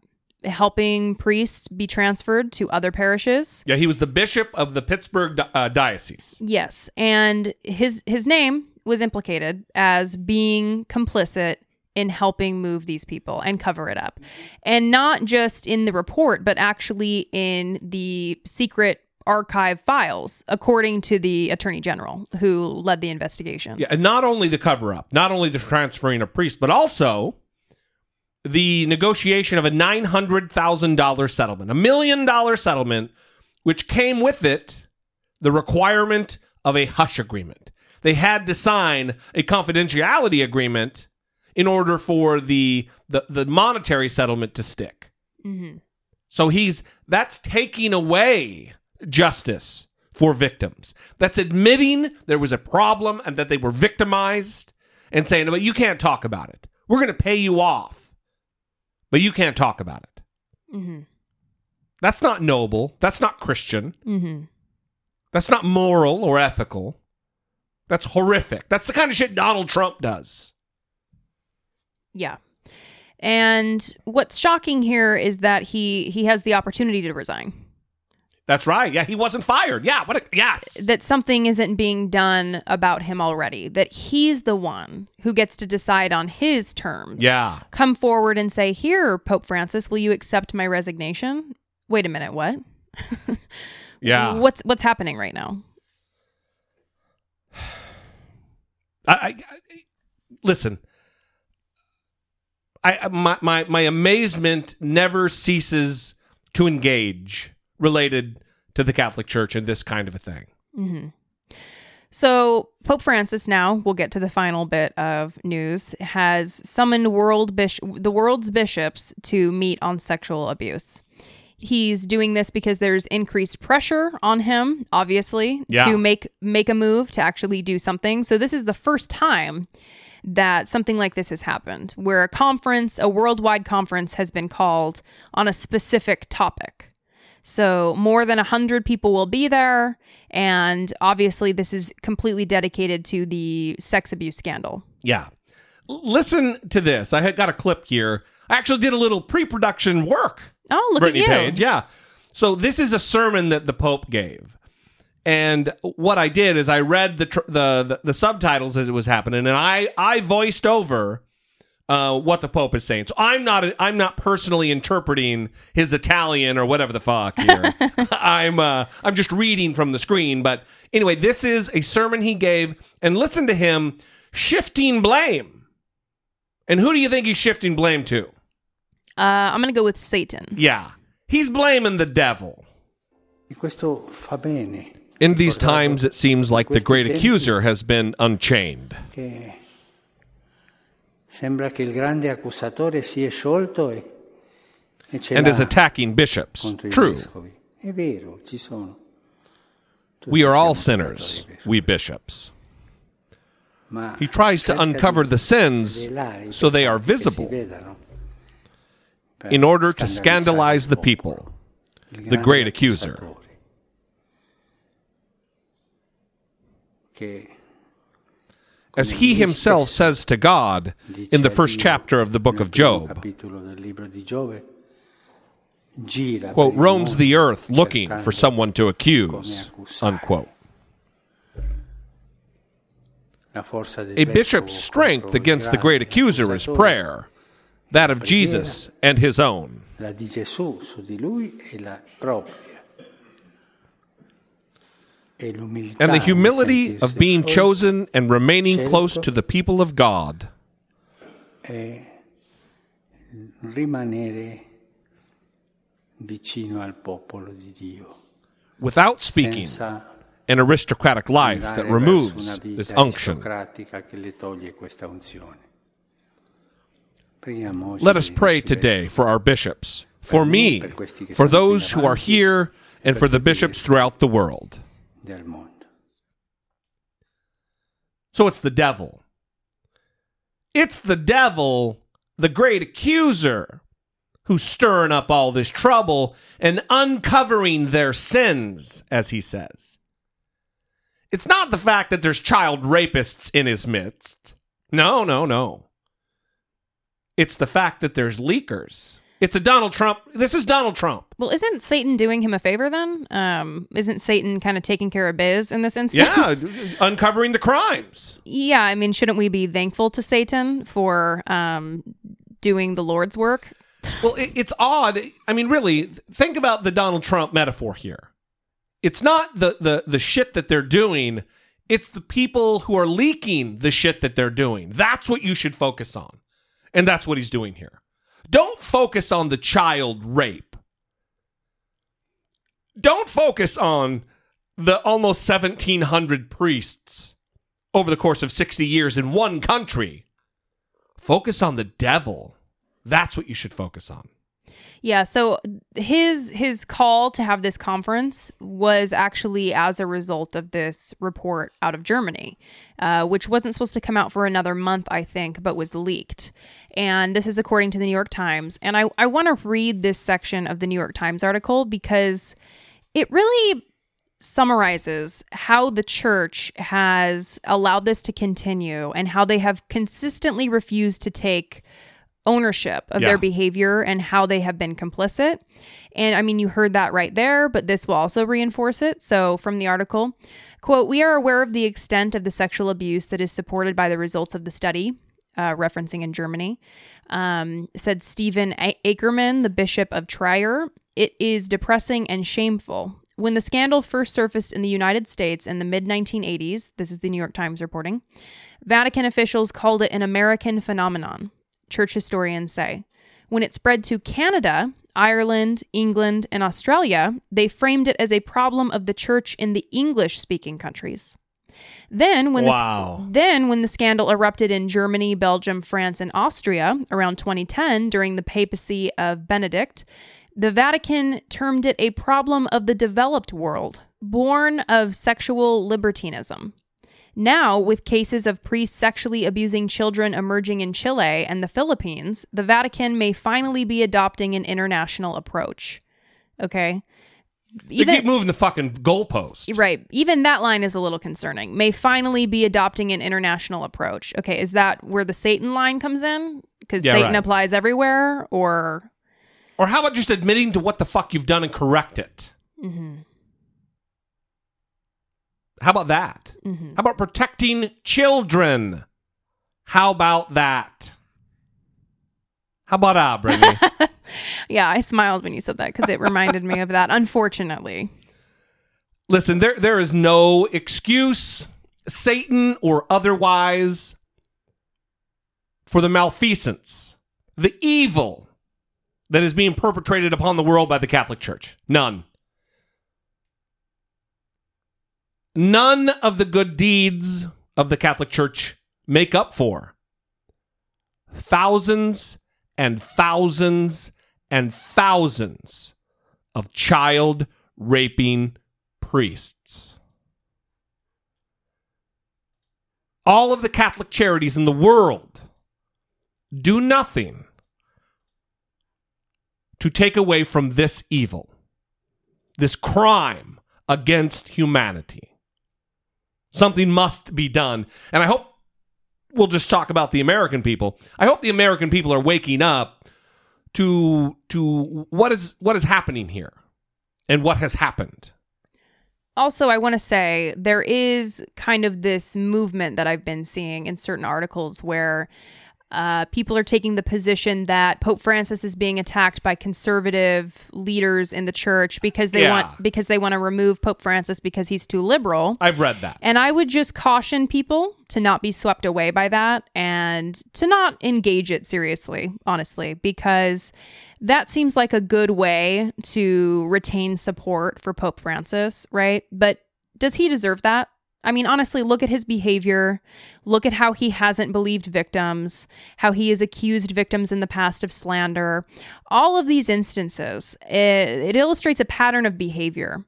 helping priests be transferred to other parishes. Yeah, he was the bishop of the Pittsburgh di- uh, diocese. Yes, and his his name was implicated as being complicit in helping move these people and cover it up. And not just in the report, but actually in the secret archive files according to the attorney general who led the investigation. Yeah, and not only the cover up, not only the transferring of priests, but also the negotiation of a $900,000 settlement, a million dollar settlement, which came with it the requirement of a hush agreement. They had to sign a confidentiality agreement in order for the the, the monetary settlement to stick. Mhm. So he's that's taking away justice for victims. That's admitting there was a problem and that they were victimized and saying, "But you can't talk about it. We're going to pay you off, but you can't talk about it." Mhm. That's not noble. That's not Christian. Mhm. That's not moral or ethical. That's horrific. That's the kind of shit Donald Trump does. Yeah. And what's shocking here is that he he has the opportunity to resign. That's right. Yeah, he wasn't fired. Yeah, what a yes. That something isn't being done about him already. That he's the one who gets to decide on his terms. Yeah. Come forward and say, "Here, Pope Francis, will you accept my resignation?" Wait a minute, what? Yeah. What's what's happening right now? I, I, I listen. I my, my my amazement never ceases to engage related to the Catholic Church and this kind of a thing. hmm So Pope Francis now, we'll get to the final bit of news, has summoned world bish- the world's bishops to meet on sexual abuse. He's doing this because there's increased pressure on him, obviously, Yeah. to make make a move to actually do something. So this is the first time that something like this has happened, where a conference, a worldwide conference, has been called on a specific topic. So more than 100 people will be there. And obviously, this is completely dedicated to the sex abuse scandal. Yeah. Listen to this. I had got a clip here. I actually did a little pre-production work. Oh, look Brittany at you. Page. Yeah. So this is a sermon that the Pope gave. And what I did is I read the, tr- the the the subtitles as it was happening, and I I voiced over uh, what the Pope is saying. So I'm not I'm not personally interpreting his Italian or whatever the fuck here. I'm uh, I'm just reading from the screen. But anyway, this is a sermon he gave, and listen to him shifting blame. And who do you think he's shifting blame to? Uh, I'm going to go with Satan. Yeah, he's blaming the devil. E questo fa bene. In these times, it seems like the great accuser has been unchained. Sembra che il grande accusatore si è sciolto e, e ce and is attacking bishops. True. È vero, ci sono. We are all sinners, we bishops. Ma He tries to uncover the sins so they are peccati che si visible in order to scandalize the people. the great accuser. Che As he himself says to God in the first chapter of the book of Job, quote, roams the earth looking for someone to accuse, unquote. A bishop's strength against the great accuser is prayer, that of Jesus and his own. And the humility of being chosen and remaining close to the people of God è rimanere vicino al popolo di Dio. Without speaking an aristocratic life that removes this unction. aristocratica che le toglie questa unzione. Preghiamo oggi Let us pray today for our bishops, for me, for those who are here, and for the bishops throughout the world. Del. So it's the devil. It's the devil, the great accuser, who's stirring up all this trouble and uncovering their sins, as he says. It's not the fact that there's child rapists in his midst. No, no, no. It's the fact that there's leakers. It's a Donald Trump. This is Donald Trump. Well, isn't Satan doing him a favor then? Um, isn't Satan kind of taking care of biz in this instance? Yeah, uncovering the crimes. Yeah, I mean, shouldn't we be thankful to Satan for um, doing the Lord's work? Well, it, it's odd. I mean, really, think about the Donald Trump metaphor here. It's not the, the the shit that they're doing. It's the people who are leaking the shit that they're doing. That's what you should focus on. And that's what he's doing here. Don't focus on the child rape. Don't focus on the almost 1,700 priests over the course of 60 years in one country. Focus on the devil. That's what you should focus on. Yeah, so his his call to have this conference was actually as a result of this report out of Germany, uh, which wasn't supposed to come out for another month, I think, but was leaked. And this is according to the New York Times. And I, I want to read this section of the New York Times article because it really summarizes how the church has allowed this to continue and how they have consistently refused to take ownership of Yeah. their behavior and how they have been complicit. And I mean, you heard that right there, but this will also reinforce it. So, from the article, quote, we are aware of the extent of the sexual abuse that is supported by the results of the study, uh, referencing in Germany, um, said Stephen A- Ackermann, the Bishop of Trier. It is depressing and shameful. When the scandal first surfaced in the United States in the mid 1980s, this is the New York Times reporting, Vatican officials called it an American phenomenon, church historians say. When it spread to Canada, Ireland, England, and Australia, they framed it as a problem of the church in the English speaking countries. Then when Wow. the then when the scandal erupted in Germany, Belgium, France, and Austria around 2010 during the papacy of Benedict, the Vatican termed it a problem of the developed world, born of sexual libertinism. Now, with cases of priests sexually abusing children emerging in Chile and the Philippines, the Vatican may finally be adopting an international approach. Okay? You keep moving the fucking goalpost. Right. Even that line is a little concerning. May finally be adopting an international approach. Okay, is that where the Satan line comes in? Because Yeah, Satan right. applies everywhere, or Or how about just admitting to what the fuck you've done and correct it? Mm-hmm. How about that? How about protecting children? How about that? How about ah, Brittany? yeah, I smiled when you said that because it reminded me of that. Unfortunately, Listen, there there is no excuse, Satan or otherwise, for the malfeasance, the evil that is being perpetrated upon the world by the Catholic Church. None. None of the good deeds of the Catholic Church make up for thousands and thousands and thousands of child raping priests. All of the Catholic charities in the world do nothing to take away from this evil, this crime against humanity. Something must be done. And I hope we'll just talk about the American people. I hope the American people are waking up to to what is what is happening here and what has happened. also, I want to say there is kind of this movement that I've been seeing in certain articles where Uh, people are taking the position that Pope Francis is being attacked by conservative leaders in the church because they Yeah. want because they want to remove Pope Francis because he's too liberal. I've read that. And I would just caution people to not be swept away by that and to not engage it seriously, honestly, because that seems like a good way to retain support for Pope Francis, right? But does he deserve that? I mean, honestly, look at his behavior. Look at how he hasn't believed victims, how he has accused victims in the past of slander. All of these instances, it, it illustrates a pattern of behavior.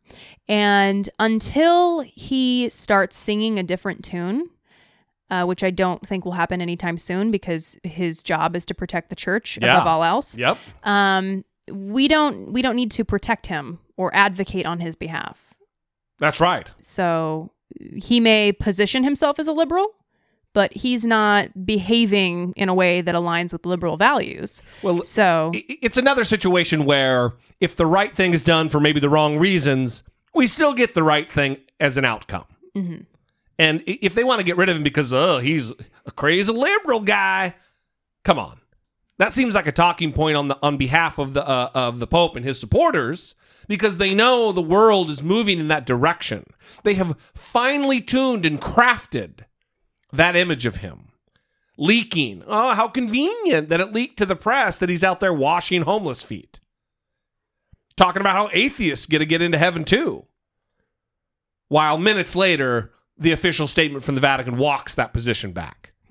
And until he starts singing a different tune, uh, which I don't think will happen anytime soon because his job is to protect the church Yeah. above all else. Yep. Um, we don't we don't need to protect him or advocate on his behalf. That's right. So he may position himself as a liberal, but he's not behaving in a way that aligns with liberal values. Well, So it's another situation where if the right thing is done for maybe the wrong reasons, we still get the right thing as an outcome. Mhm. And if they want to get rid of him because oh he's a crazy liberal guy, come on, that seems like a talking point on the on behalf of the uh, of the Pope and his supporters because they know the world is moving in that direction. They have finely tuned and crafted that image of him leaking. Oh, how convenient that it leaked to the press that he's out there washing homeless feet. Talking about how atheists get to get into heaven too. While minutes later, the official statement from the Vatican walks that position back.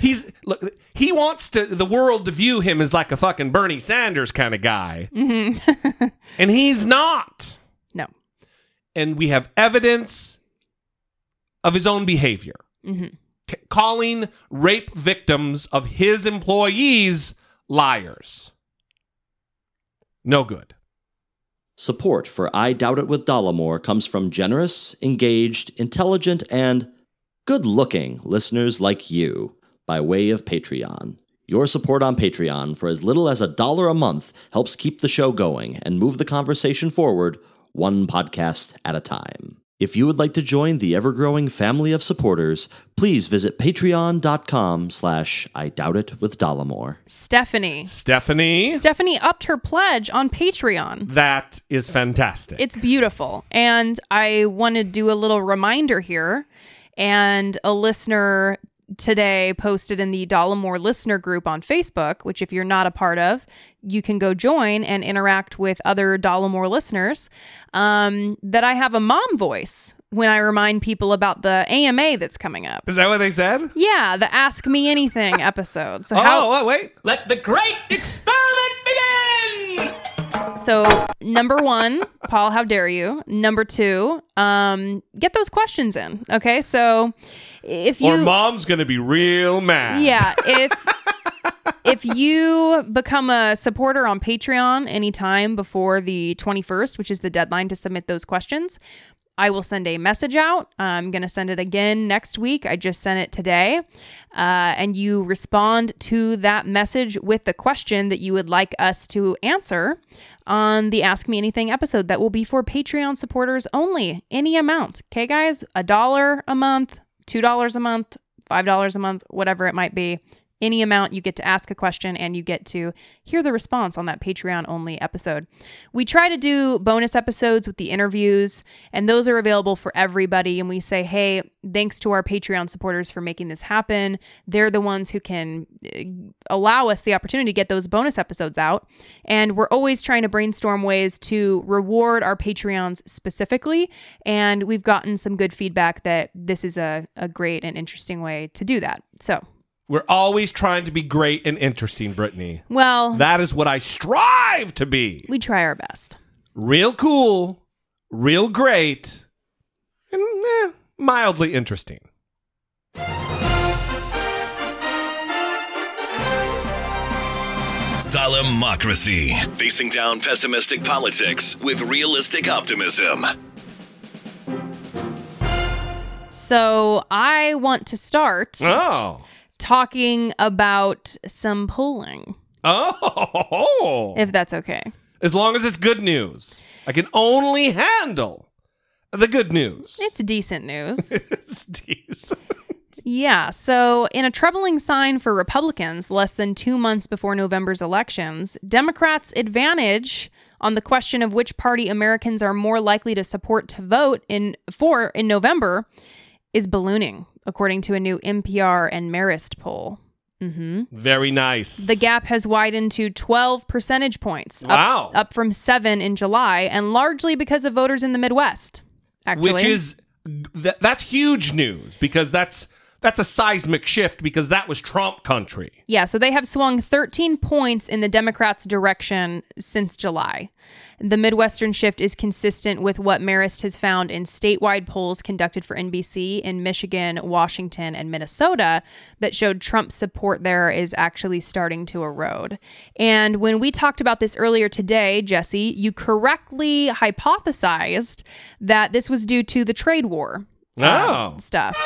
He's look. He wants to the world to view him as like a fucking Bernie Sanders kind of guy, and he's not. no. And we have evidence of his own behavior, Mhm. T- calling rape victims of his employees liars. No good. Support for I Doubt It with Dollemore comes from generous, engaged, intelligent, and good looking listeners like you by way of Patreon. Your support on Patreon for as little as a dollar a month helps keep the show going and move the conversation forward one podcast at a time. If you would like to join the ever-growing family of supporters, please visit patreon.com slash I Doubt It with Dollemore. Stephanie. Stephanie, Stephanie upped her pledge on Patreon. that is fantastic. It's beautiful. And I want to do a little reminder here. And a listener today posted in the Dollemore listener group on Facebook, which, if you're not a part of, you can go join and interact with other Dollemore listeners. Um, that I have a mom voice when I remind people about the AMA that's coming up. is that what they said? Yeah, the Ask Me Anything episode. So oh, how oh, wait. Let the great experiment begin! So number one, Paul, how dare you? Number two, um, get those questions in. Okay, so if you or mom's gonna be real mad. yeah, if if you become a supporter on Patreon anytime before the 21st, which is the deadline to submit those questions, I will send a message out. I'm going to send it again next week. I just sent it today. Uh, and you respond to that message with the question that you would like us to answer on the Ask Me Anything episode that will be for Patreon supporters only. Any amount. Okay, guys? A dollar a month, $2 a month, $5 a month, whatever it might be. Any amount, you get to ask a question and you get to hear the response on that Patreon only episode. We try to do bonus episodes with the interviews, and those are available for everybody. And we say, hey, thanks to our Patreon supporters for making this happen. They're the ones who can uh, allow us the opportunity to get those bonus episodes out. And we're always trying to brainstorm ways to reward our Patreons specifically. And we've gotten some good feedback that this is a, a great and interesting way to do that. So, We're always trying to be great and interesting, Brittany. well, That is what I strive to be. we try our best. Real cool, real great, and eh, mildly interesting. Democracy. Facing down pessimistic politics with realistic optimism. So, I want to start Oh. Talking about some polling, Oh. if that's okay. As long as it's good news. I can only handle the good news. It's decent news. It's decent. Yeah. So, in a troubling sign for Republicans, less than two months before November's elections, Democrats' advantage on the question of which party Americans are more likely to support to vote in for in November is ballooning, according to a new NPR and Marist poll. hmm Very nice. The gap has widened to 12 percentage points. up- Wow. Up, from seven in July, and largely because of voters in the Midwest. Actually. which is th- that's huge news because that's that's a seismic shift because that was Trump country. Yeah, so they have swung 13 points in the Democrats' direction since July. The Midwestern shift is consistent with what Marist has found in statewide polls conducted for NBC in Michigan, Washington, and Minnesota that showed Trump's support there is actually starting to erode. And when we talked about this earlier today, Jesse, you correctly hypothesized that this was due to the trade war um, Oh. stuff.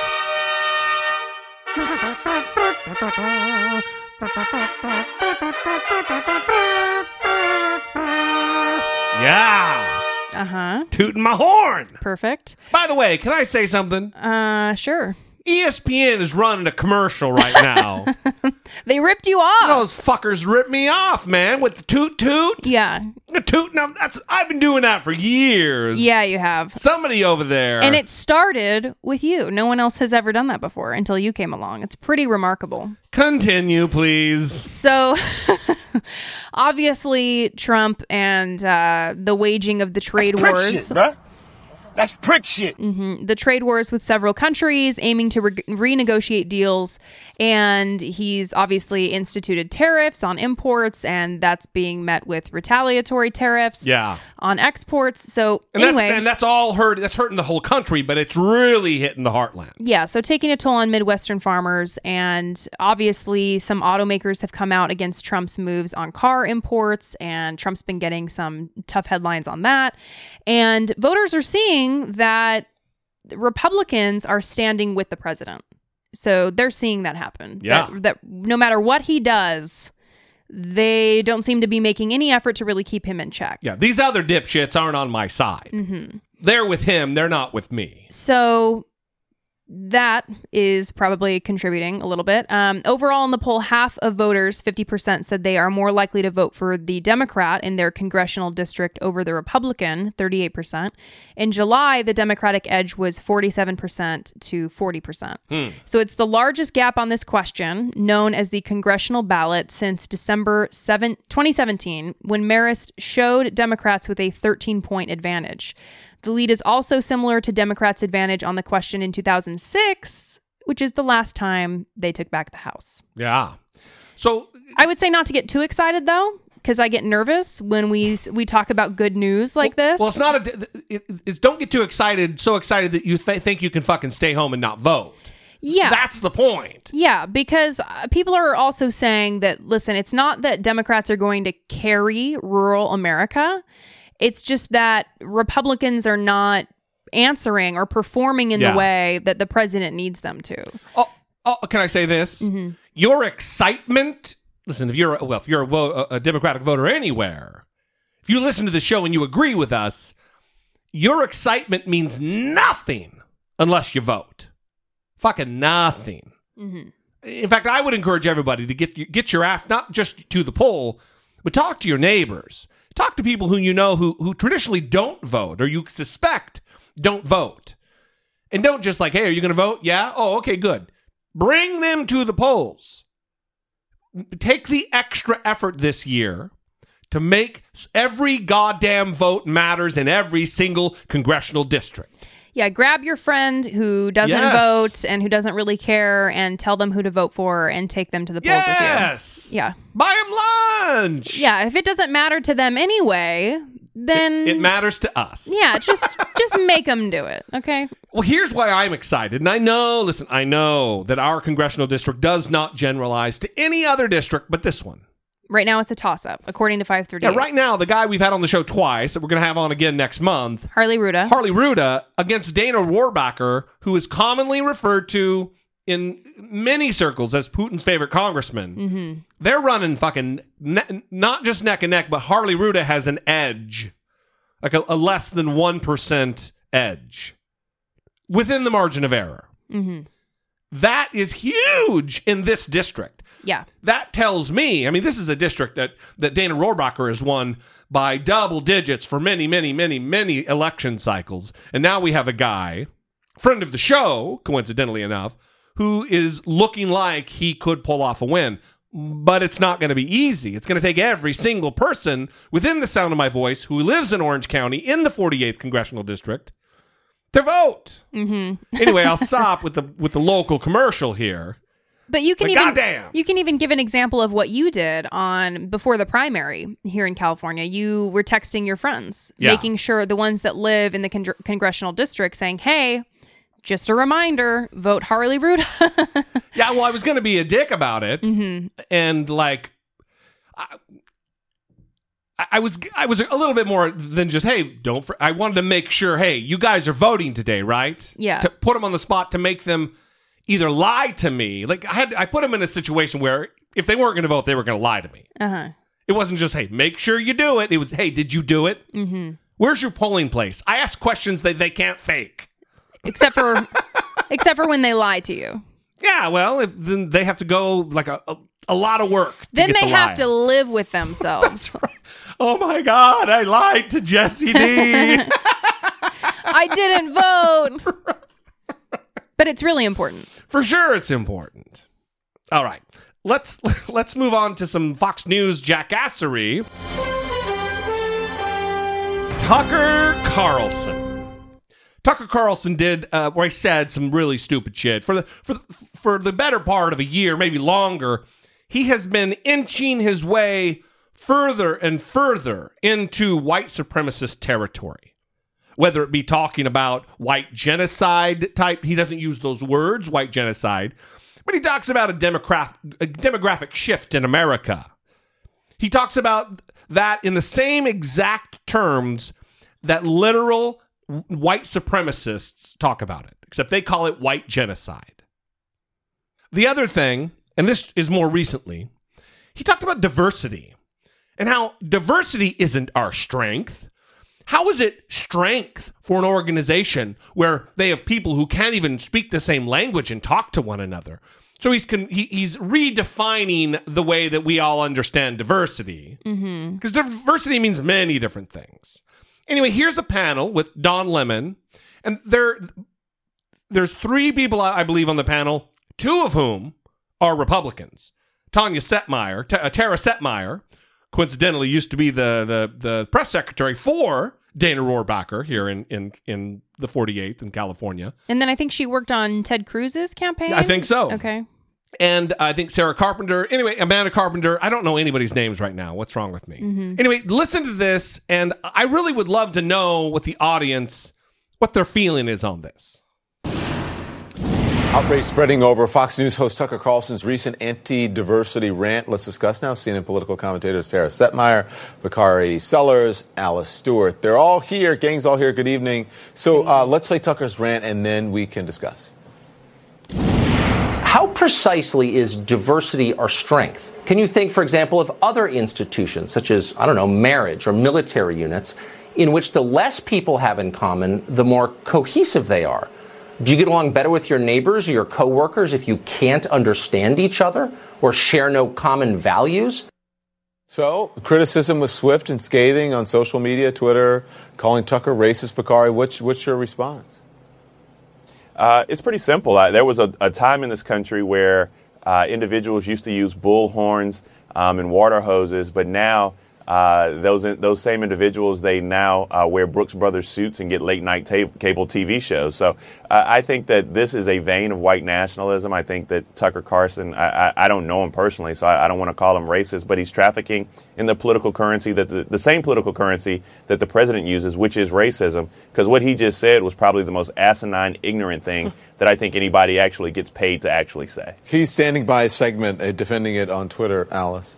Yeah. Uh huh. Tooting my horn. Perfect. By the way, can I say something? Uh, sure. ESPN is running a commercial right now. They ripped you off. Those fuckers ripped me off, man, with the toot toot. Yeah. The toot. Now, that's I've been doing that for years. Yeah, you have. Somebody over there. And it started with you. No one else has ever done that before until you came along. It's pretty remarkable. Continue, please. So, obviously, Trump and uh, the waging of the trade wars. That's prick shit. Mhm. The trade wars with several countries aiming to re- renegotiate deals. And he's obviously instituted tariffs on imports, and that's being met with retaliatory tariffs Yeah. on exports. So, And anyway. that's and that's all hurt. That's hurting the whole country, but it's really hitting the heartland. Yeah, so taking a toll on Midwestern farmers, and obviously some automakers have come out against Trump's moves on car imports, and Trump's been getting some tough headlines on that. And voters are seeing that Republicans are standing with the president. So they're seeing that happen. Yeah. That, that no matter what he does, they don't seem to be making any effort to really keep him in check. Yeah, these other dipshits aren't on my side. hmm They're with him. They're not with me. So that is probably contributing a little bit. Um, overall, in the poll, half of voters, 50%, said they are more likely to vote for the Democrat in their congressional district over the Republican, 38%. In July, the Democratic edge was 47% to 40%. Hmm. So it's the largest gap on this question, known as the congressional ballot, since December 7, 2017, when Marist showed Democrats with a 13 point advantage. The lead is also similar to Democrats' advantage on the question in 2006, which is the last time they took back the House. Yeah. So I would say not to get too excited though, because I get nervous when we we talk about good news like this. Well, it's not a. It, it's don't get too excited. So excited that you th- think you can fucking stay home and not vote. Yeah. That's the point. Yeah, because uh, people are also saying that, listen, it's not that Democrats are going to carry rural America. It's just that Republicans are not answering or performing in Yeah. the way that the president needs them to. Oh, oh, can I say this? Mm-hmm. Your excitement. Listen, if you're a- well, if you're a, vo- a Democratic voter anywhere, if you listen to the show and you agree with us, your excitement means nothing unless you vote. Fucking nothing. Mm-hmm. In fact, I would encourage everybody to get get your ass not just to the poll, but talk to your neighbors. Talk to people who you know who who traditionally don't vote or you suspect don't vote. And don't just like, "Hey, are you going to vote?" "Yeah." "Oh, okay, good." Bring them to the polls. Take the extra effort this year to make every goddamn vote matters in every single congressional district. Yeah, grab your friend who doesn't Yes. vote and who doesn't really care and tell them who to vote for and take them to the polls Yes. with you. Yes. Yeah. Buy them lunch. Yeah, if it doesn't matter to them anyway, then It matters to us. yeah, just just make them do it, okay? Well, here's why I'm excited. And I know, listen, I know that our congressional district does not generalize to any other district but this one. Right now it's a toss up according to 538. Yeah, right now, the guy we've had on the show twice that we're going to have on again next month, Harley Rouda. Harley Rouda, against Dana Rohrabacher, who is commonly referred to in many circles as Putin's favorite congressman. Mhm. They're running fucking ne- not just neck and neck, but Harley Rouda has an edge, like a, a less than 1% edge within the margin of error. Mhm. That is huge in this district. Yeah. That tells me, I mean, this is a district that, that Dana Rohrabacher has won by double digits for many, many, many, many election cycles. And now we have a guy, friend of the show, coincidentally enough, who is looking like he could pull off a win. But it's not going to be easy. It's going to take every single person within the sound of my voice who lives in Orange County in the 48th congressional district to vote. Mm-hmm. Anyway, I'll stop with the with the local commercial here. But you can even goddamn. you can even give an example of what you did on before the primary here in California. You were texting your friends, Yeah. making sure the ones that live in the con- congressional district saying, "Hey, just a reminder, vote Harley Rouda." Yeah, well, I was going to be a dick about it, Mm-hmm. and like, I, I was, I was a little bit more than just, hey, don't. For, I wanted to make sure, hey, you guys are voting today, right? Yeah. To put them on the spot to make them either lie to me, like I had, I put them in a situation where if they weren't going to vote, they were going to lie to me. uh huh. It wasn't just, hey, make sure you do it. It was, hey, did you do it? Mm-hmm. Where's your polling place? I ask questions that they can't fake. Except for except for when they lie to you. Yeah, well, if then they have to go like a, a, a lot of work. to Then they the have lie. to live with themselves. Oh my God, I lied to Jesse D. I didn't vote. But it's really important. For sure, it's important. All right, let's let's move on to some Fox News jackassery. Tucker Carlson. Tucker Carlson did, uh, where he said some really stupid shit for the for the, for the better part of a year, maybe longer. He has been inching his way further and further into white supremacist territory whether it be talking about white genocide type, he doesn't use those words, white genocide, but he talks about a, demographic, a demographic shift in America. He talks about that in the same exact terms that literal white supremacists talk about it, except they call it white genocide. The other thing, and this is more recently, he talked about diversity and how diversity isn't our strength. How is it strength for an organization where they have people who can't even speak the same language and talk to one another? So he's con- he, he's redefining the way that we all understand diversity Mm-hmm. because diversity means many different things. Anyway, here's a panel with Don Lemon, and there there's three people I I believe on the panel, two of whom are Republicans. Tanya Setmayer, T- uh, Tara Setmayer, coincidentally used to be the, the the press secretary for Dana Rohrabacher here in in in the 48th in California. And then I think she worked on Ted Cruz's campaign. I think so. Okay. And I think Sarah Carpenter. Anyway, Amanda Carpenter. I don't know anybody's names right now. What's wrong with me? Mhm. Anyway, listen to this, and I really would love to know what the audience, what their feeling is on this. Outrage spreading over Fox News host Tucker Carlson's recent anti-diversity rant. Let's discuss now. CNN political commentators Sarah Setmayer, Bakari Sellers, Alice Stewart. They're all here. Gang's all here. Good evening. So uh, let's play Tucker's rant, and then we can discuss. How precisely is diversity our strength? Can you think, for example, of other institutions, such as, I don't know, marriage or military units, in which the less people have in common, the more cohesive they are? Do you get along better with your neighbors or your coworkers if you can't understand each other or share no common values? So criticism was swift and scathing on social media, Twitter, calling Tucker racist. Bakari, what's, what's your response? Uh, it's pretty simple. Uh, there was a, a time in this country where uh, individuals used to use bullhorns um, and water hoses, but now uh, those those same individuals they now uh, wear Brooks Brothers suits and get late night ta- cable TV shows. So uh, I think that this is a vein of white nationalism. I think that Tucker Carlson, I, I, I don't know him personally, so I, I don't want to call him racist, but he's trafficking in the political currency that the, the same political currency that the president uses, which is racism. Because what he just said was probably the most asinine, ignorant thing that I think anybody actually gets paid to actually say. He's standing by a segment, uh, defending it on Twitter, Alice.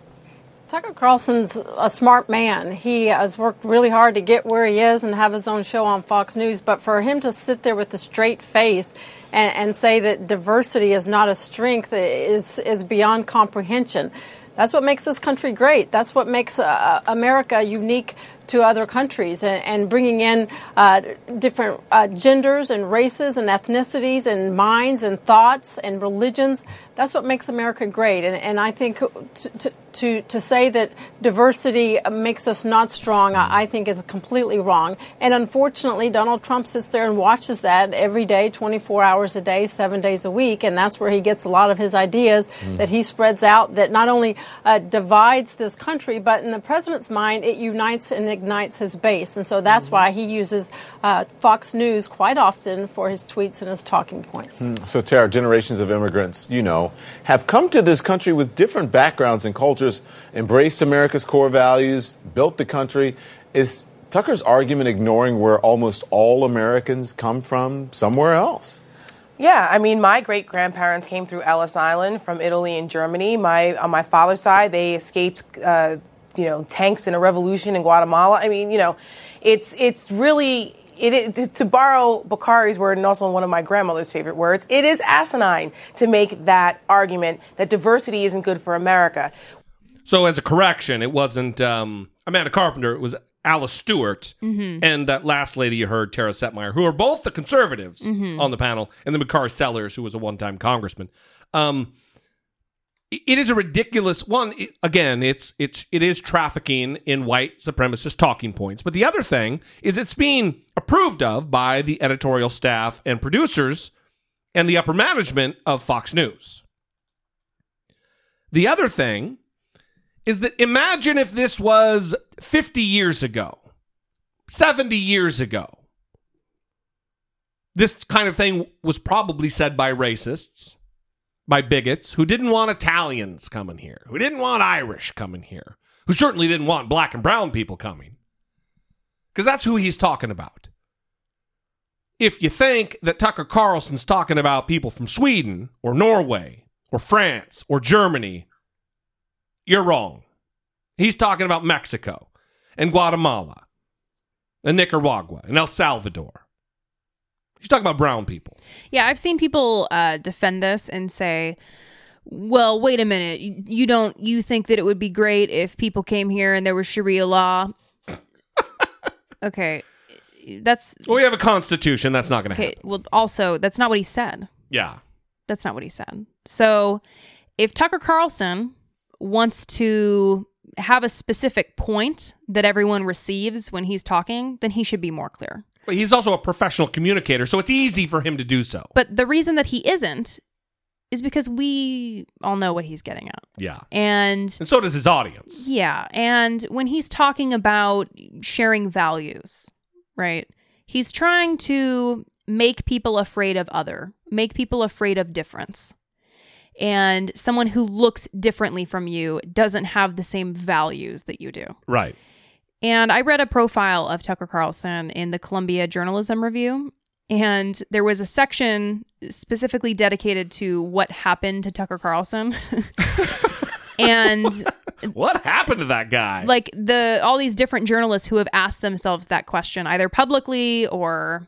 Tucker Carlson's a smart man. He has worked really hard to get where he is and have his own show on Fox News. But for him to sit there with a straight face and, and say that diversity is not a strength is is beyond comprehension. That's what makes this country great. That's what makes uh, America unique to other countries and, and bringing in uh, different uh, genders and races and ethnicities and minds and thoughts and religions. That's what makes America great. And, and I think to, to, to say that diversity makes us not strong, I, I think is completely wrong. And unfortunately, Donald Trump sits there and watches that every day, 24 hours a day, seven days a week. And that's where he gets a lot of his ideas Mm. that he spreads out that not only uh, divides this country, but in the president's mind, it unites and ignites his base. And so that's why he uses uh, Fox News quite often for his tweets and his talking points. Mm. So, Tara, generations of immigrants, you know, have come to this country with different backgrounds and cultures, embraced America's core values, built the country. Is Tucker's argument ignoring where almost all Americans come from somewhere else? Yeah, I mean, my great grandparents came through Ellis Island from Italy and Germany. My on my father's side, they escaped, uh, you know, tanks in a revolution in Guatemala. I mean, you know, it's it's really. It, to borrow Bakari's word and also one of my grandmother's favorite words, it is asinine to make that argument that diversity isn't good for America. So, as a correction, it wasn't um, Amanda Carpenter. It was Alice Stewart Mhm. and that last lady you heard, Tara Setmayer, who are both the conservatives Mhm. on the panel, and then Bakari Sellers, who was a one-time congressman. Um, it- it is a ridiculous one. it- again, it's it's it is trafficking in white supremacist talking points. But the other thing is, it's being approved of by the editorial staff and producers and the upper management of Fox News. The other thing is that imagine if this was 50 years ago, 70 years ago. This kind of thing was probably said by racists, by bigots who didn't want Italians coming here, who didn't want Irish coming here, who certainly didn't want black and brown people coming. Because that's who he's talking about. If you think that Tucker Carlson's talking about people from Sweden or Norway or France or Germany, you're wrong. He's talking about Mexico and Guatemala and Nicaragua and El Salvador. He's talking about brown people. Yeah, I've seen people uh, defend this and say, "Well, wait a minute. You, you don't you think that it would be great if people came here and there was Sharia law?" okay, that's Well, we have a constitution. That's not going to okay. happen. Well, also that's not what he said. Yeah. That's not what he said. So, if Tucker Carlson wants to have a specific point that everyone receives when he's talking, then he should be more clear. But he's also a professional communicator, so it's easy for him to do so. But the reason that he isn't is because we all know what he's getting at. Yeah. And And so does his audience. yeah, and when he's talking about sharing values, right? He's trying to make people afraid of other, make people afraid of difference. And someone who looks differently from you doesn't have the same values that you do. Right. And I read a profile of Tucker Carlson in the Columbia Journalism Review. And there was a section specifically dedicated to what happened to Tucker Carlson. and What happened to that guy? like the all these different journalists who have asked themselves that question either publicly or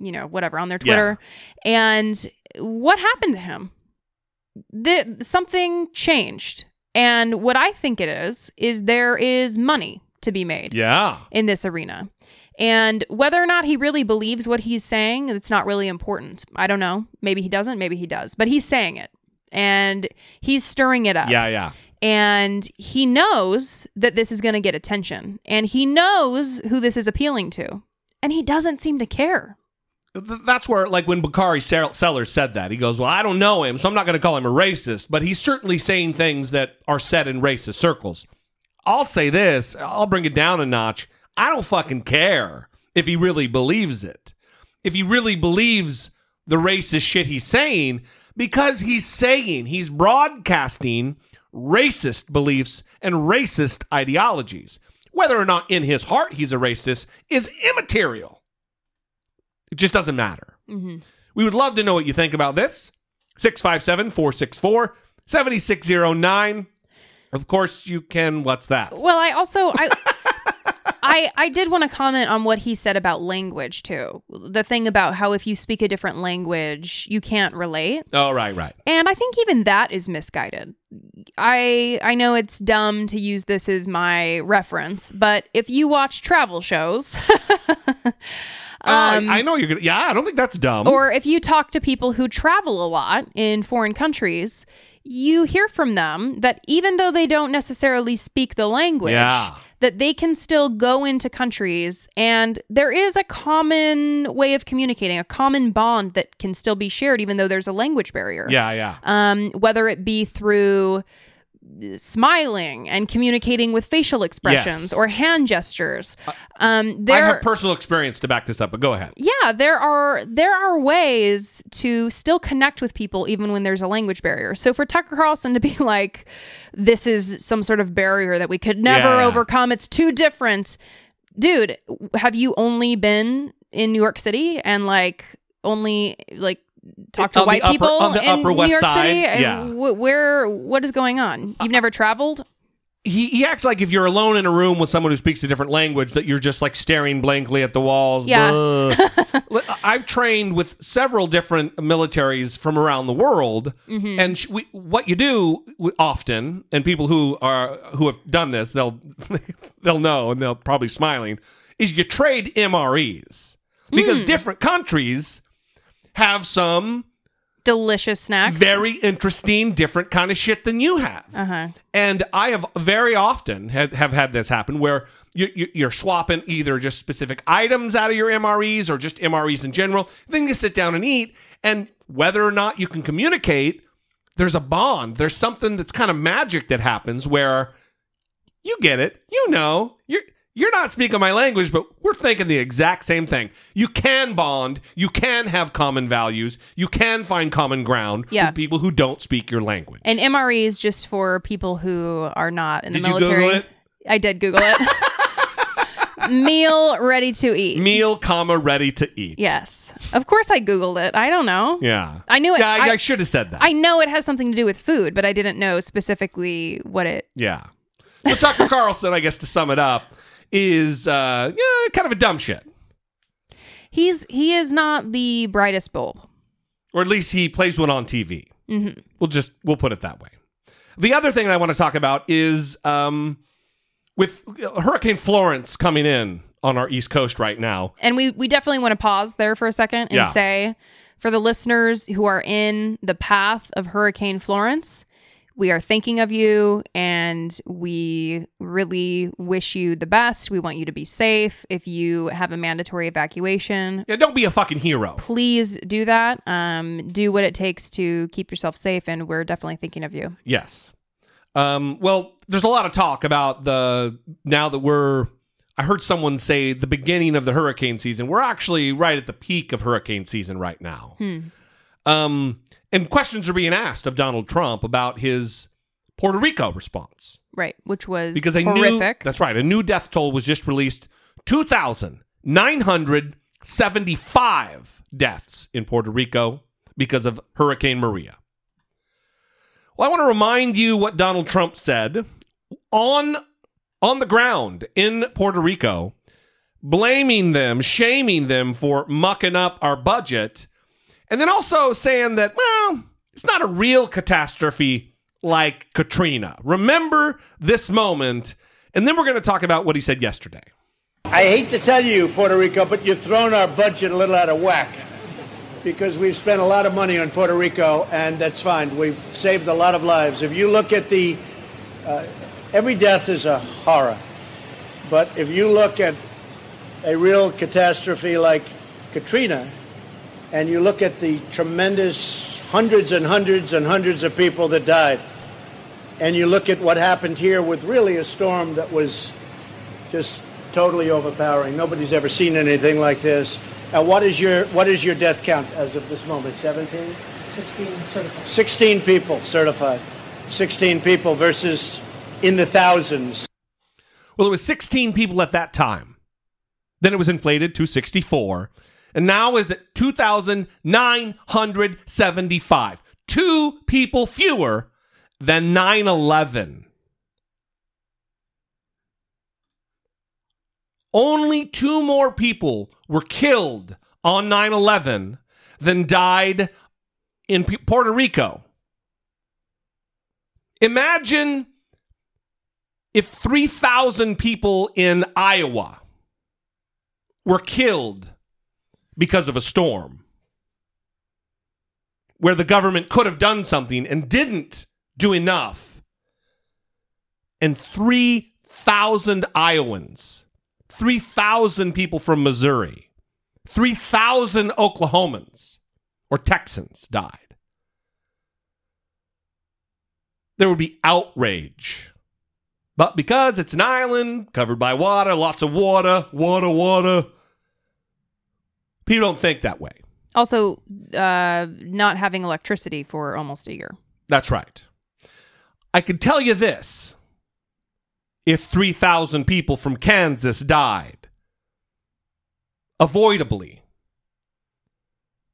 you know whatever on their Twitter. And what happened to him? The something changed. And what I think it is is there is money to be made Yeah. in this arena. And whether or not he really believes what he's saying, it's not really important. I don't know. Maybe he doesn't, maybe he does. But he's saying it. And he's stirring it up. Yeah, yeah. And he knows that this is going to get attention. And he knows who this is appealing to. And he doesn't seem to care. That's where, like, when Bakari Sellers said that, he goes, Well, I don't know him, so I'm not going to call him a racist, but he's certainly saying things that are said in racist circles. I'll say this, I'll bring it down a notch. I don't fucking care if he really believes it. If he really believes the racist shit he's saying, because he's saying, he's broadcasting racist beliefs and racist ideologies. Whether or not in his heart he's a racist is immaterial. It just doesn't matter. Mm-hmm. We would love to know what you think about this. 657 464 7609. Of course, you can. What's that? Well, I also I I I did want to comment on what he said about language too. The thing about how if you speak a different language, you can't relate. Oh, right, right. And I think even that is misguided. I I know it's dumb to use this as my reference, but if you watch travel shows, Uh, I know you're gonna. Yeah, I don't think that's dumb. Um, or if you talk to people who travel a lot in foreign countries, you hear from them that even though they don't necessarily speak the language, Yeah. That they can still go into countries and there is a common way of communicating, a common bond that can still be shared even though there's a language barrier. yeah, yeah. Um, whether it be through smiling and communicating with facial expressions Yes. or hand gestures. Um, I have personal experience to back this up, but go ahead. yeah there are there are ways to still connect with people even when there's a language barrier so for tucker carlson to be like this is some sort of barrier that we could never yeah. overcome it's too different dude have you only been in new york city and like only like talk to On the white upper- people on the in Upper new West york Side, city and yeah. wh- where what is going on you've never traveled He, he acts like if you're alone in a room with someone who speaks a different language, that you're just like staring blankly at the walls. Yeah. I've trained with several different militaries from around the world, Mhm. and sh- we, what you do often, and people who are who have done this, they'll they'll know, and they'll probably smiling, is you trade MREs because Mm. different countries have some delicious snacks very interesting, different kind of shit than you have. uh-huh And I have very often have, have had this happen where you, you, you're swapping either just specific items out of your MREs or just MREs in general. Then you sit down and eat, and whether or not you can communicate, there's a bond. There's something that's kind of magic that happens where you get it, you know, you're you're not speaking my language, but we're thinking the exact same thing. You can bond, you can have common values, you can find common ground Yeah. with people who don't speak your language. And MRE is just for people who are not in the Did you military. Google it? I did Google it. Meal ready to eat. Meal, comma, ready to eat. Yes. Of course I Googled it. I don't know. Yeah. I knew it. Yeah, I, I should have said that. I know it has something to do with food, but I didn't know specifically what it. yeah. So Tucker Carlson, I guess to sum it up, is uh yeah, kind of a dumb shit. He's he is not the brightest bulb. Or at least he plays one on TV. Mhm. We'll just we'll put it that way. The other thing I want to talk about is um with Hurricane Florence coming in on our East Coast right now. And we we definitely want to pause there for a second and Yeah. say for the listeners who are in the path of Hurricane Florence, we are thinking of you and we really wish you the best. We want you to be safe. If you have a mandatory evacuation, Yeah, don't be a fucking hero. please do that. Um, do what it takes to keep yourself safe, and we're definitely thinking of you. Yes. Um, well, there's a lot of talk about the now that we're. I heard someone say the beginning of the hurricane season. We're actually right at the peak of hurricane season right now. Hmm. Um, and questions are being asked of Donald Trump about his Puerto Rico response Right, which was because a horrific. new that's right a new death toll was just released 2975 deaths in Puerto Rico because of Hurricane Maria. Well, I want to remind you what Donald Trump said on on the ground in Puerto Rico, blaming them, shaming them for mucking up our budget, and then also saying that, well, it's not a real catastrophe like Katrina. Remember this moment, and then we're going to talk about what he said yesterday. I hate to tell you, Puerto Rico, but you've thrown our budget a little out of whack because we've spent a lot of money on Puerto Rico, and that's fine. We've saved a lot of lives. If you look at the, uh, every death is a horror, but if you look at a real catastrophe like Katrina, and you look at the tremendous hundreds and hundreds and hundreds of people that died, and you look at what happened here with really a storm that was just totally overpowering. Nobody's ever seen anything like this. Now, what is your what is your death count as of this moment? 17? 16 certified. 16 people certified. 16 people versus in the thousands. Well, it was 16 people at that time. Then it was inflated to 64. And now is at 2,975. Two people fewer than 9 11. Only two more people were killed on 9 11 than died in P- Puerto Rico. Imagine if 3,000 people in Iowa were killed because of a storm, where the government could have done something and didn't do enough, and 3,000 Iowans, 3,000 people from Missouri, 3,000 Oklahomans or Texans died. There would be outrage. But because it's an island covered by water, lots of water, water, water, people don't think that way. Also, uh, not having electricity for almost a year. That's right. I can tell you this if 3,000 people from Kansas died, avoidably,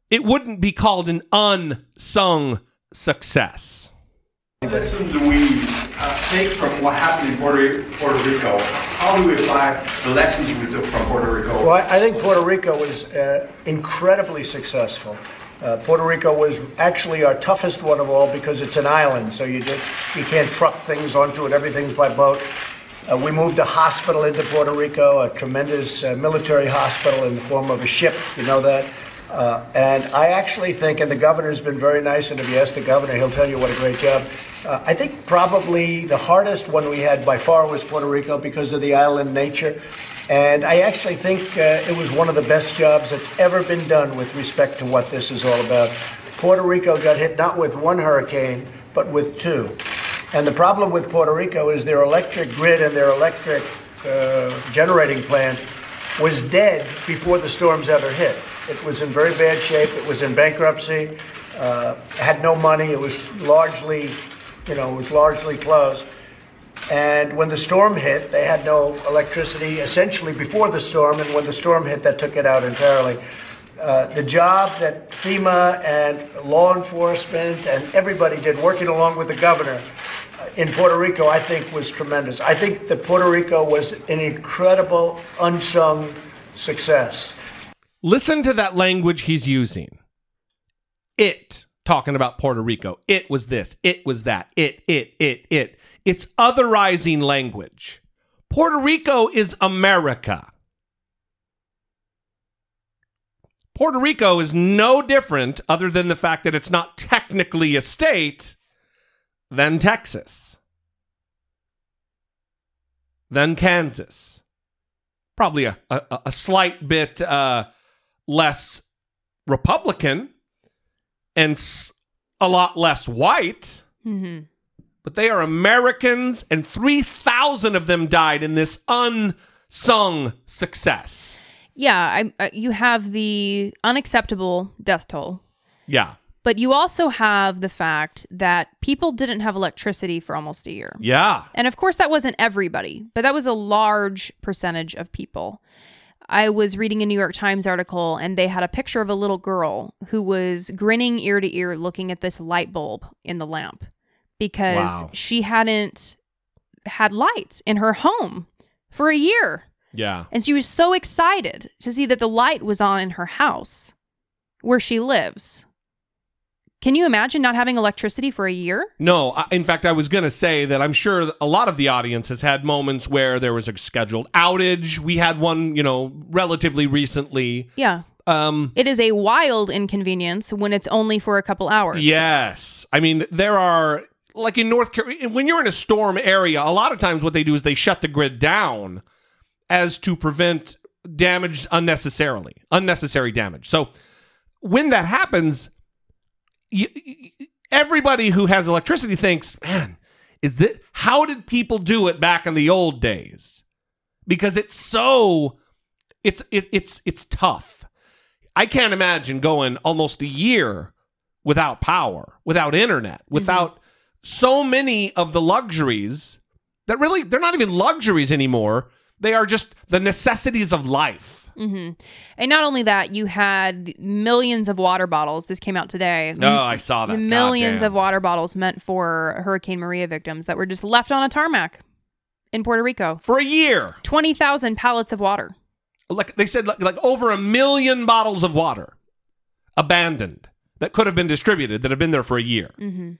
it wouldn't be called an unsung success. What lessons do we uh, take from what happened in Puerto, Puerto Rico. How do we apply the lessons we took from Puerto Rico? Well, I I think Puerto Rico was uh, incredibly successful. Uh, Puerto Rico was actually our toughest one of all because it's an island, so you just you can't truck things onto it. Everything's by boat. Uh, we moved a hospital into Puerto Rico, a tremendous uh, military hospital in the form of a ship. You know that. Uh, and I actually think, and the governor's been very nice, and if you ask the governor, he'll tell you what a great job. Uh, I think probably the hardest one we had by far was Puerto Rico because of the island nature. And I actually think uh, it was one of the best jobs that's ever been done with respect to what this is all about. Puerto Rico got hit not with one hurricane, but with two. And the problem with Puerto Rico is their electric grid and their electric uh, generating plant was dead before the storms ever hit. It was in very bad shape. It was in bankruptcy. Uh, had no money. It was largely, you know, it was largely closed. And when the storm hit, they had no electricity essentially before the storm, and when the storm hit, that took it out entirely. Uh, the job that FEMA and law enforcement and everybody did, working along with the governor uh, in Puerto Rico, I think was tremendous. I think that Puerto Rico was an incredible, unsung success. Listen to that language he's using. It, talking about Puerto Rico. It was this. It was that. It, it, it, it. It's otherizing language. Puerto Rico is America. Puerto Rico is no different, other than the fact that it's not technically a state, than Texas, than Kansas. Probably a, a, a slight bit uh, less Republican and s- a lot less white, Mm-hmm. but they are Americans, and 3,000 of them died in this unsung success. Yeah, I, you have the unacceptable death toll, Yeah. but you also have the fact that people didn't have electricity for almost a year. Yeah. And of course, that wasn't everybody, but that was a large percentage of people. I was reading a New York Times article and they had a picture of a little girl who was grinning ear to ear looking at this light bulb in the lamp because Wow. she hadn't had light in her home for a year. Yeah. And she was so excited to see that the light was on in her house where she lives. Can you imagine not having electricity for a year? No, I, in fact, I was going to say that I'm sure a lot of the audience has had moments where there was a scheduled outage. We had one, you know, relatively recently. Yeah. Um, It is a wild inconvenience when it's only for a couple hours. Yes. I mean, there are, like in North Carolina, when you're in a storm area, a lot of times what they do is they shut the grid down as to prevent damage unnecessarily, unnecessary damage. So when that happens, you, everybody who has electricity thinks, man, is that how did people do it back in the old days? Because it's so it's it, it's it's tough. I can't imagine going almost a year without power, without internet, mm-hmm. without so many of the luxuries that really they're not even luxuries anymore. They are just the necessities of life. Hmm And not only that, you had millions of water bottles. This came out today. Oh, I saw that. Millions of water bottles meant for Hurricane Maria victims that were just left on a tarmac in Puerto Rico for a year. 20,000 pallets of water. like they said like, like over a million bottles of water abandoned that could have been distributed that have been there for a year Mm-hmm.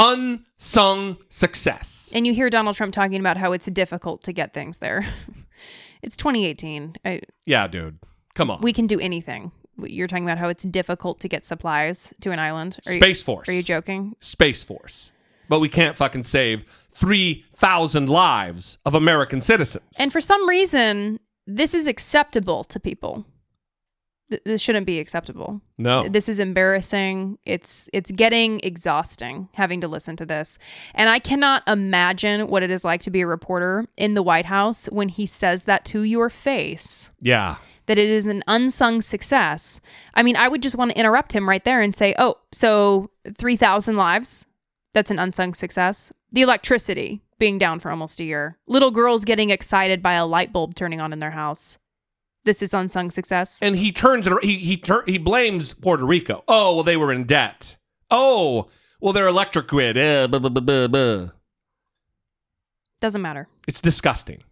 Unsung success. And you hear Donald Trump talking about how it's difficult to get things there. it's 2018. I, Yeah, dude. Come on. we can do anything. You're talking about how it's difficult to get supplies to an island. Are you- Space Force. Are you joking? Space Force. But we can't fucking save 3,000 lives of American citizens. And for some reason, this is acceptable to people. Th- This shouldn't be acceptable. No. This is embarrassing. It's it's getting exhausting having to listen to this. And I cannot imagine what it is like to be a reporter in the White House when he says that to your face. Yeah. That it is an unsung success. I mean, I would just want to interrupt him right there and say, "Oh, so 3,000 lives? That's an unsung success." The electricity being down for almost a year. Little girls getting excited by a light bulb turning on in their house. This is unsung success. And he turns it. He he tur- he blames Puerto Rico. Oh well, they were in debt. Oh well, their electric grid. Buh, buh, buh, buh, buh. Doesn't matter. It's disgusting.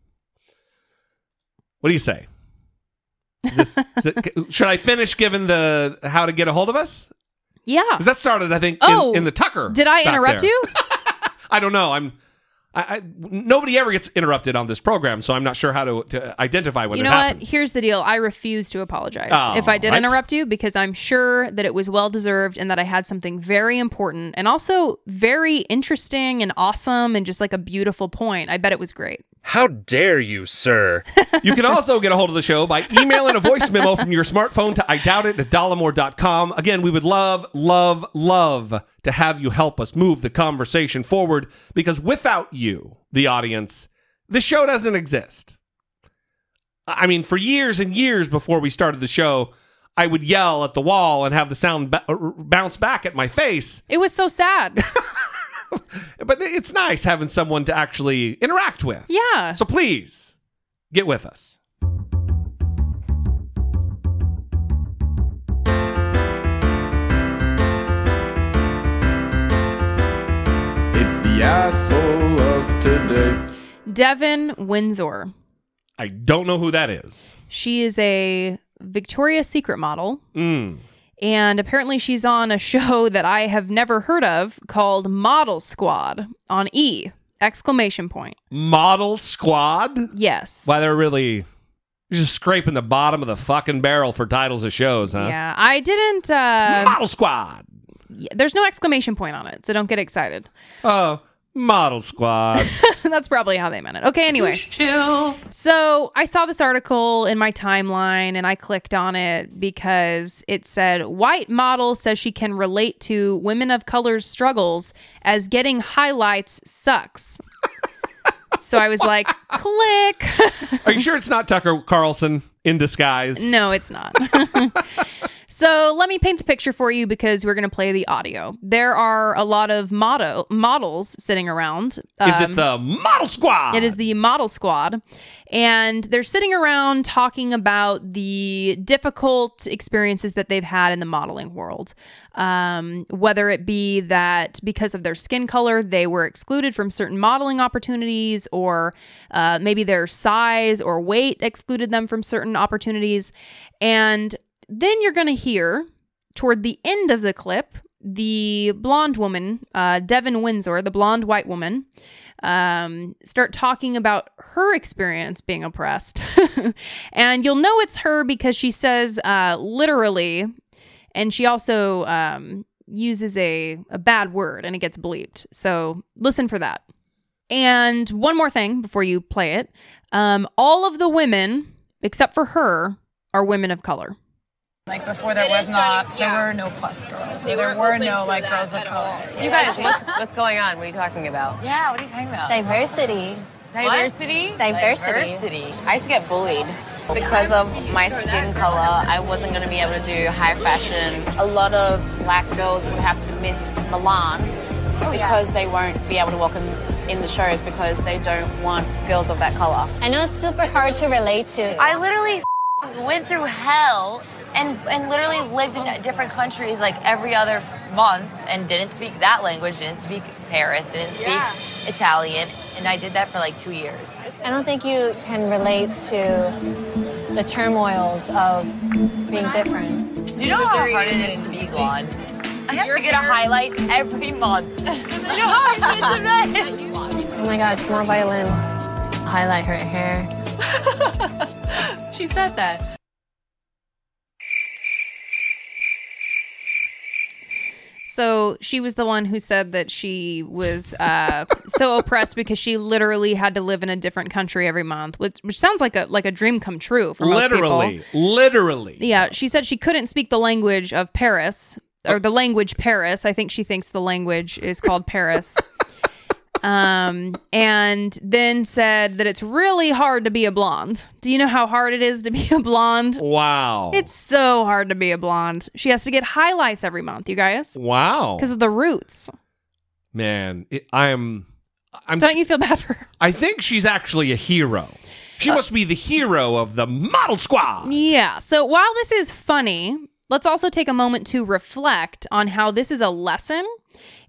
What do you say? Is this, is it, should I finish giving the how to get a hold of us? Yeah. Because that started, I think, Oh, in, in the Tucker. Did I interrupt there. you? I don't know. I'm. I, I nobody ever gets interrupted on this program, so I'm not sure how to, to identify when you it know happens. what? Here's the deal. I refuse to apologize Oh, if I did right. interrupt you because I'm sure that it was well deserved and that I had something very important and also very interesting and awesome and just like a beautiful point. I bet it was great. How dare you, sir? You can also get a hold of the show by emailing a voice memo from your smartphone to I doubt it at dollemore.com. Again, we would love, love, love to have you help us move the conversation forward because without you, the audience, the show doesn't exist. I mean, for years and years before we started the show, I would yell at the wall and have the sound ba- uh, bounce back at my face. It was so sad. But it's nice having someone to actually interact with. Yeah. So please get with us. It's the asshole of today. Devon Windsor. I don't know who that is. She is a Victoria's Secret model. Mm. And apparently, she's on a show that I have never heard of called Model Squad on E! Exclamation point. Model Squad? Yes. Why they're really just scraping the bottom of the fucking barrel for titles of shows, huh? Yeah, I didn't. Uh, Model Squad. Yeah, there's no exclamation point on it, so don't get excited. Oh, Model Squad. That's probably how they meant it. Okay, anyway. Chill. So I saw this article in my timeline and I clicked on it because it said white model says she can relate to women of color's struggles as getting highlights sucks. so I was like, click. Are you sure it's not Tucker Carlson in disguise? No, it's not. so let me paint the picture for you because we're going to play the audio. There are a lot of model models sitting around. Is it Um, the Model Squad? It is the model squad. And they're sitting around talking about the difficult experiences that they've had in the modeling world. Um, whether it be that because of their skin color, they were excluded from certain modeling opportunities, or uh, maybe their size or weight excluded them from certain opportunities. And then you're going to hear toward the end of the clip the blonde woman, uh, Devon Windsor, the blonde white woman, um, start talking about her experience being oppressed. and you'll know it's her because she says uh, literally, and she also um, uses a, a bad word and it gets bleeped. So listen for that. And one more thing before you play it um, all of the women, except for her, are women of color. Like before, there was not, there were no plus girls. They there were were no like girls of at color. all. You guys, what's, what's going on? What are you talking about? Yeah, what are you talking about? Diversity. Diversity. Diversity. I used to get bullied because of my skin color. I wasn't going to be able to do high fashion. A lot of black girls would have to miss Milan oh, because they won't be able to walk in, in the shows because they don't want girls of that color. I know it's super hard to relate to. I literally went through hell and and literally lived in different countries like every other month and didn't speak that language, didn't speak Paris, didn't speak Italian, and I did that for like two years. I don't think you can relate to the turmoils of being different. Do you know how hard it is to be blonde? I have to get a highlight every month. you know how I Oh my god, small violin. Highlight her hair. she said that. So she was the one who said that she was uh, so oppressed because she literally had to live in a different country every month, which, which sounds like a like a dream come true for most literally, people. literally. Yeah, she said she couldn't speak the language of Paris or the language Paris. I think she thinks the language is called Paris. um, and then said that it's really hard to be a blonde. Do you know how hard it is to be a blonde? Wow. It's so hard to be a blonde. She has to get highlights every month, you guys, wow. because of the roots. Man, it, I'm. I'm. Don't you feel bad for her? I think she's actually a hero. She must be the hero of the model squad. Yeah. So while this is funny, let's also take a moment to reflect on how this is a lesson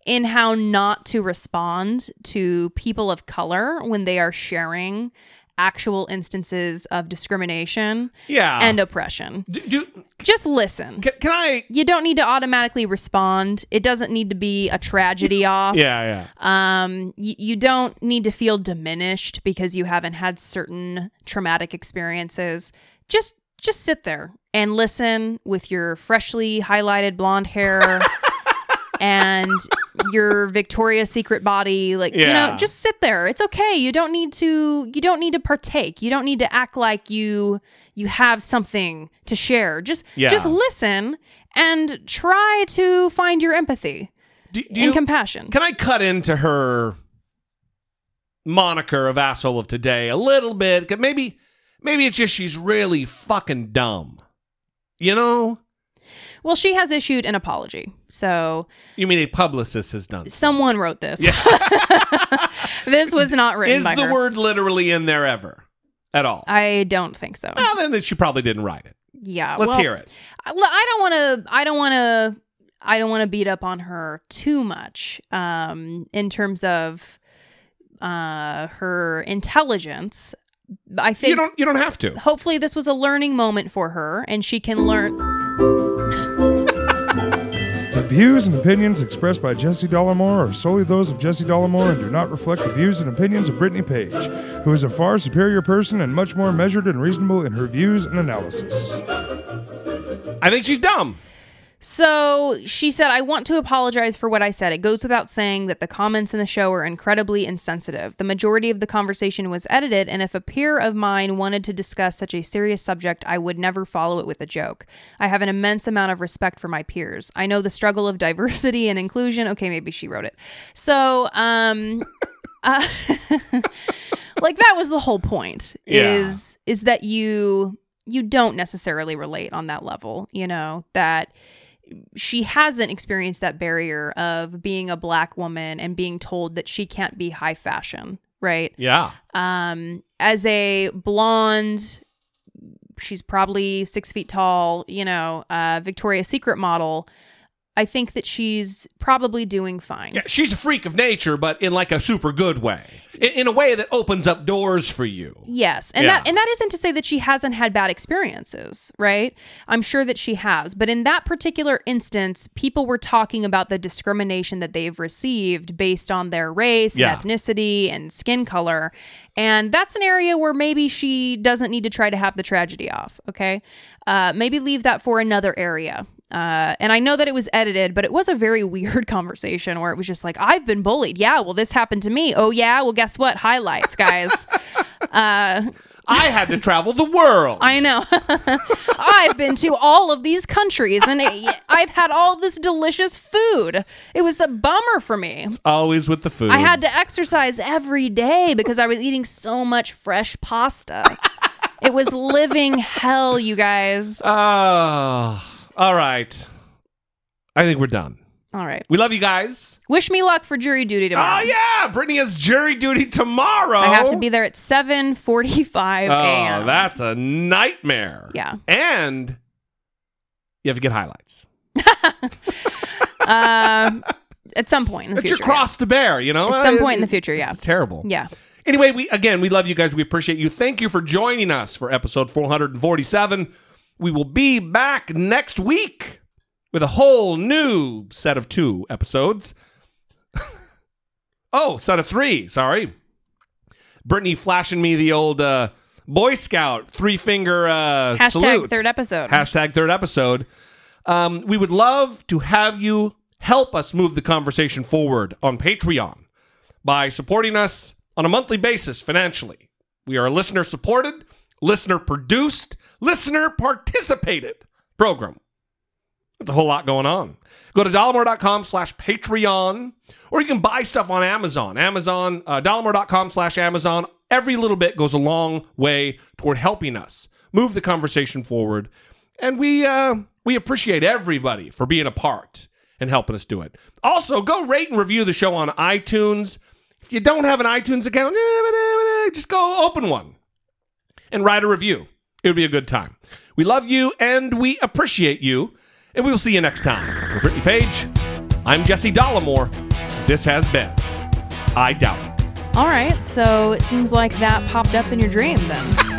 in how not to respond to people of color when they are sharing actual instances of discrimination Yeah. and oppression. do, Just listen. Can, can I? You don't need to automatically respond. It doesn't need to be a tragedy off. Yeah, yeah. Um, y- you don't need to feel diminished because you haven't had certain traumatic experiences. Just just sit there and listen with your freshly highlighted blonde hair and your Victoria's Secret body like you know just sit there. It's okay. You don't need to you don't need to partake. You don't need to act like you you have something to share. Just Yeah. just listen and try to find your empathy do and you- compassion. Can I cut into her moniker of asshole of today a little bit? Maybe, maybe it's just she's really fucking dumb. You know? Well, she has issued an apology. So You mean a publicist has done? someone wrote this. this was not written Is the her. word literally in there ever at all? I don't think so. well, then she probably didn't write it. Yeah. Let's well, hear it. I I don't want to. I don't want to. I don't want to beat up on her too much. Um, in terms of uh her intelligence, I think You don't. You don't have to. hopefully this was a learning moment for her, and she can learn. Views and opinions expressed by Jesse Dollemore are solely those of Jesse Dollemore and do not reflect the views and opinions of Brittany Page, who is a far superior person and much more measured and reasonable in her views and analysis. I think she's dumb. So she said, I want to apologize for what I said. It goes without saying that the comments in the show are incredibly insensitive. The majority of the conversation was edited, and if a peer of mine wanted to discuss such a serious subject, I would never follow it with a joke. I have an immense amount of respect for my peers. I know the struggle of diversity and inclusion. Okay, maybe she wrote it. So, um, uh, like that was the whole point Yeah. is is that you you don't necessarily relate on that level you know that she hasn't experienced that barrier of being a black woman and being told that she can't be high fashion right Yeah. um as a blonde she's probably six feet tall you know uh victoria's secret model i think that she's probably doing fine Yeah, she's a freak of nature, but in like a super good way, in, in a way that opens up doors for you. Yes. And Yeah. that and that isn't to say that she hasn't had bad experiences, right? I'm sure that she has. But in that particular instance, people were talking about the discrimination that they've received based on their race Yeah. and ethnicity and skin color. And that's an area where maybe she doesn't need to try to have the tragedy off, okay? Uh, maybe leave that for another area. Uh, and I know that it was edited, but it was a very weird conversation where it was just like, I've been bullied. Yeah, well, this happened to me. Oh, yeah. Well, guess what? Highlights, guys. uh, I had to travel the world. I know. I've been to all of these countries and I've had all this delicious food. It was a bummer for me. Always with the food. I had to exercise every day because I was eating so much fresh pasta. it was living hell, you guys. Oh, all right. I think we're done. All right. We love you guys. Wish me luck for jury duty tomorrow. Oh yeah, Brittany has jury duty tomorrow. I have to be there at 7:45 Oh, a.m. that's a nightmare. Yeah. And you have to get highlights. um, at some point in the It's future. your cross to bear, you know. At some Uh, point in the future, yeah. It's terrible. Yeah. Anyway, we again we love you guys. We appreciate you. Thank you for joining us for episode 447. We will be back next week with a whole new set of two episodes. Oh, set of three. Sorry. Brittany flashing me the old uh, Boy Scout three finger uh, Hashtag salute. third episode. Hashtag third episode. Um, we would love to have you help us move the conversation forward on Patreon by supporting us on a monthly basis financially. We are listener supported, listener produced, listener participated program. That's a whole lot going on. Go to dollemore.com slash Patreon, or you can buy stuff on Amazon. Amazon, uh, dollemore.com slash Amazon. Every little bit goes a long way toward helping us move the conversation forward. And we, uh, we appreciate everybody for being a part and helping us do it. Also, go rate and review the show on iTunes. If you don't have an iTunes account, eh, just go open one and write a review. It would be a good time. We love you and we appreciate you. And we will see you next time. For Brittany Page, I'm Jesse Dollemore. This has been I Doubt It. All right, so it seems like that popped up in your dream then.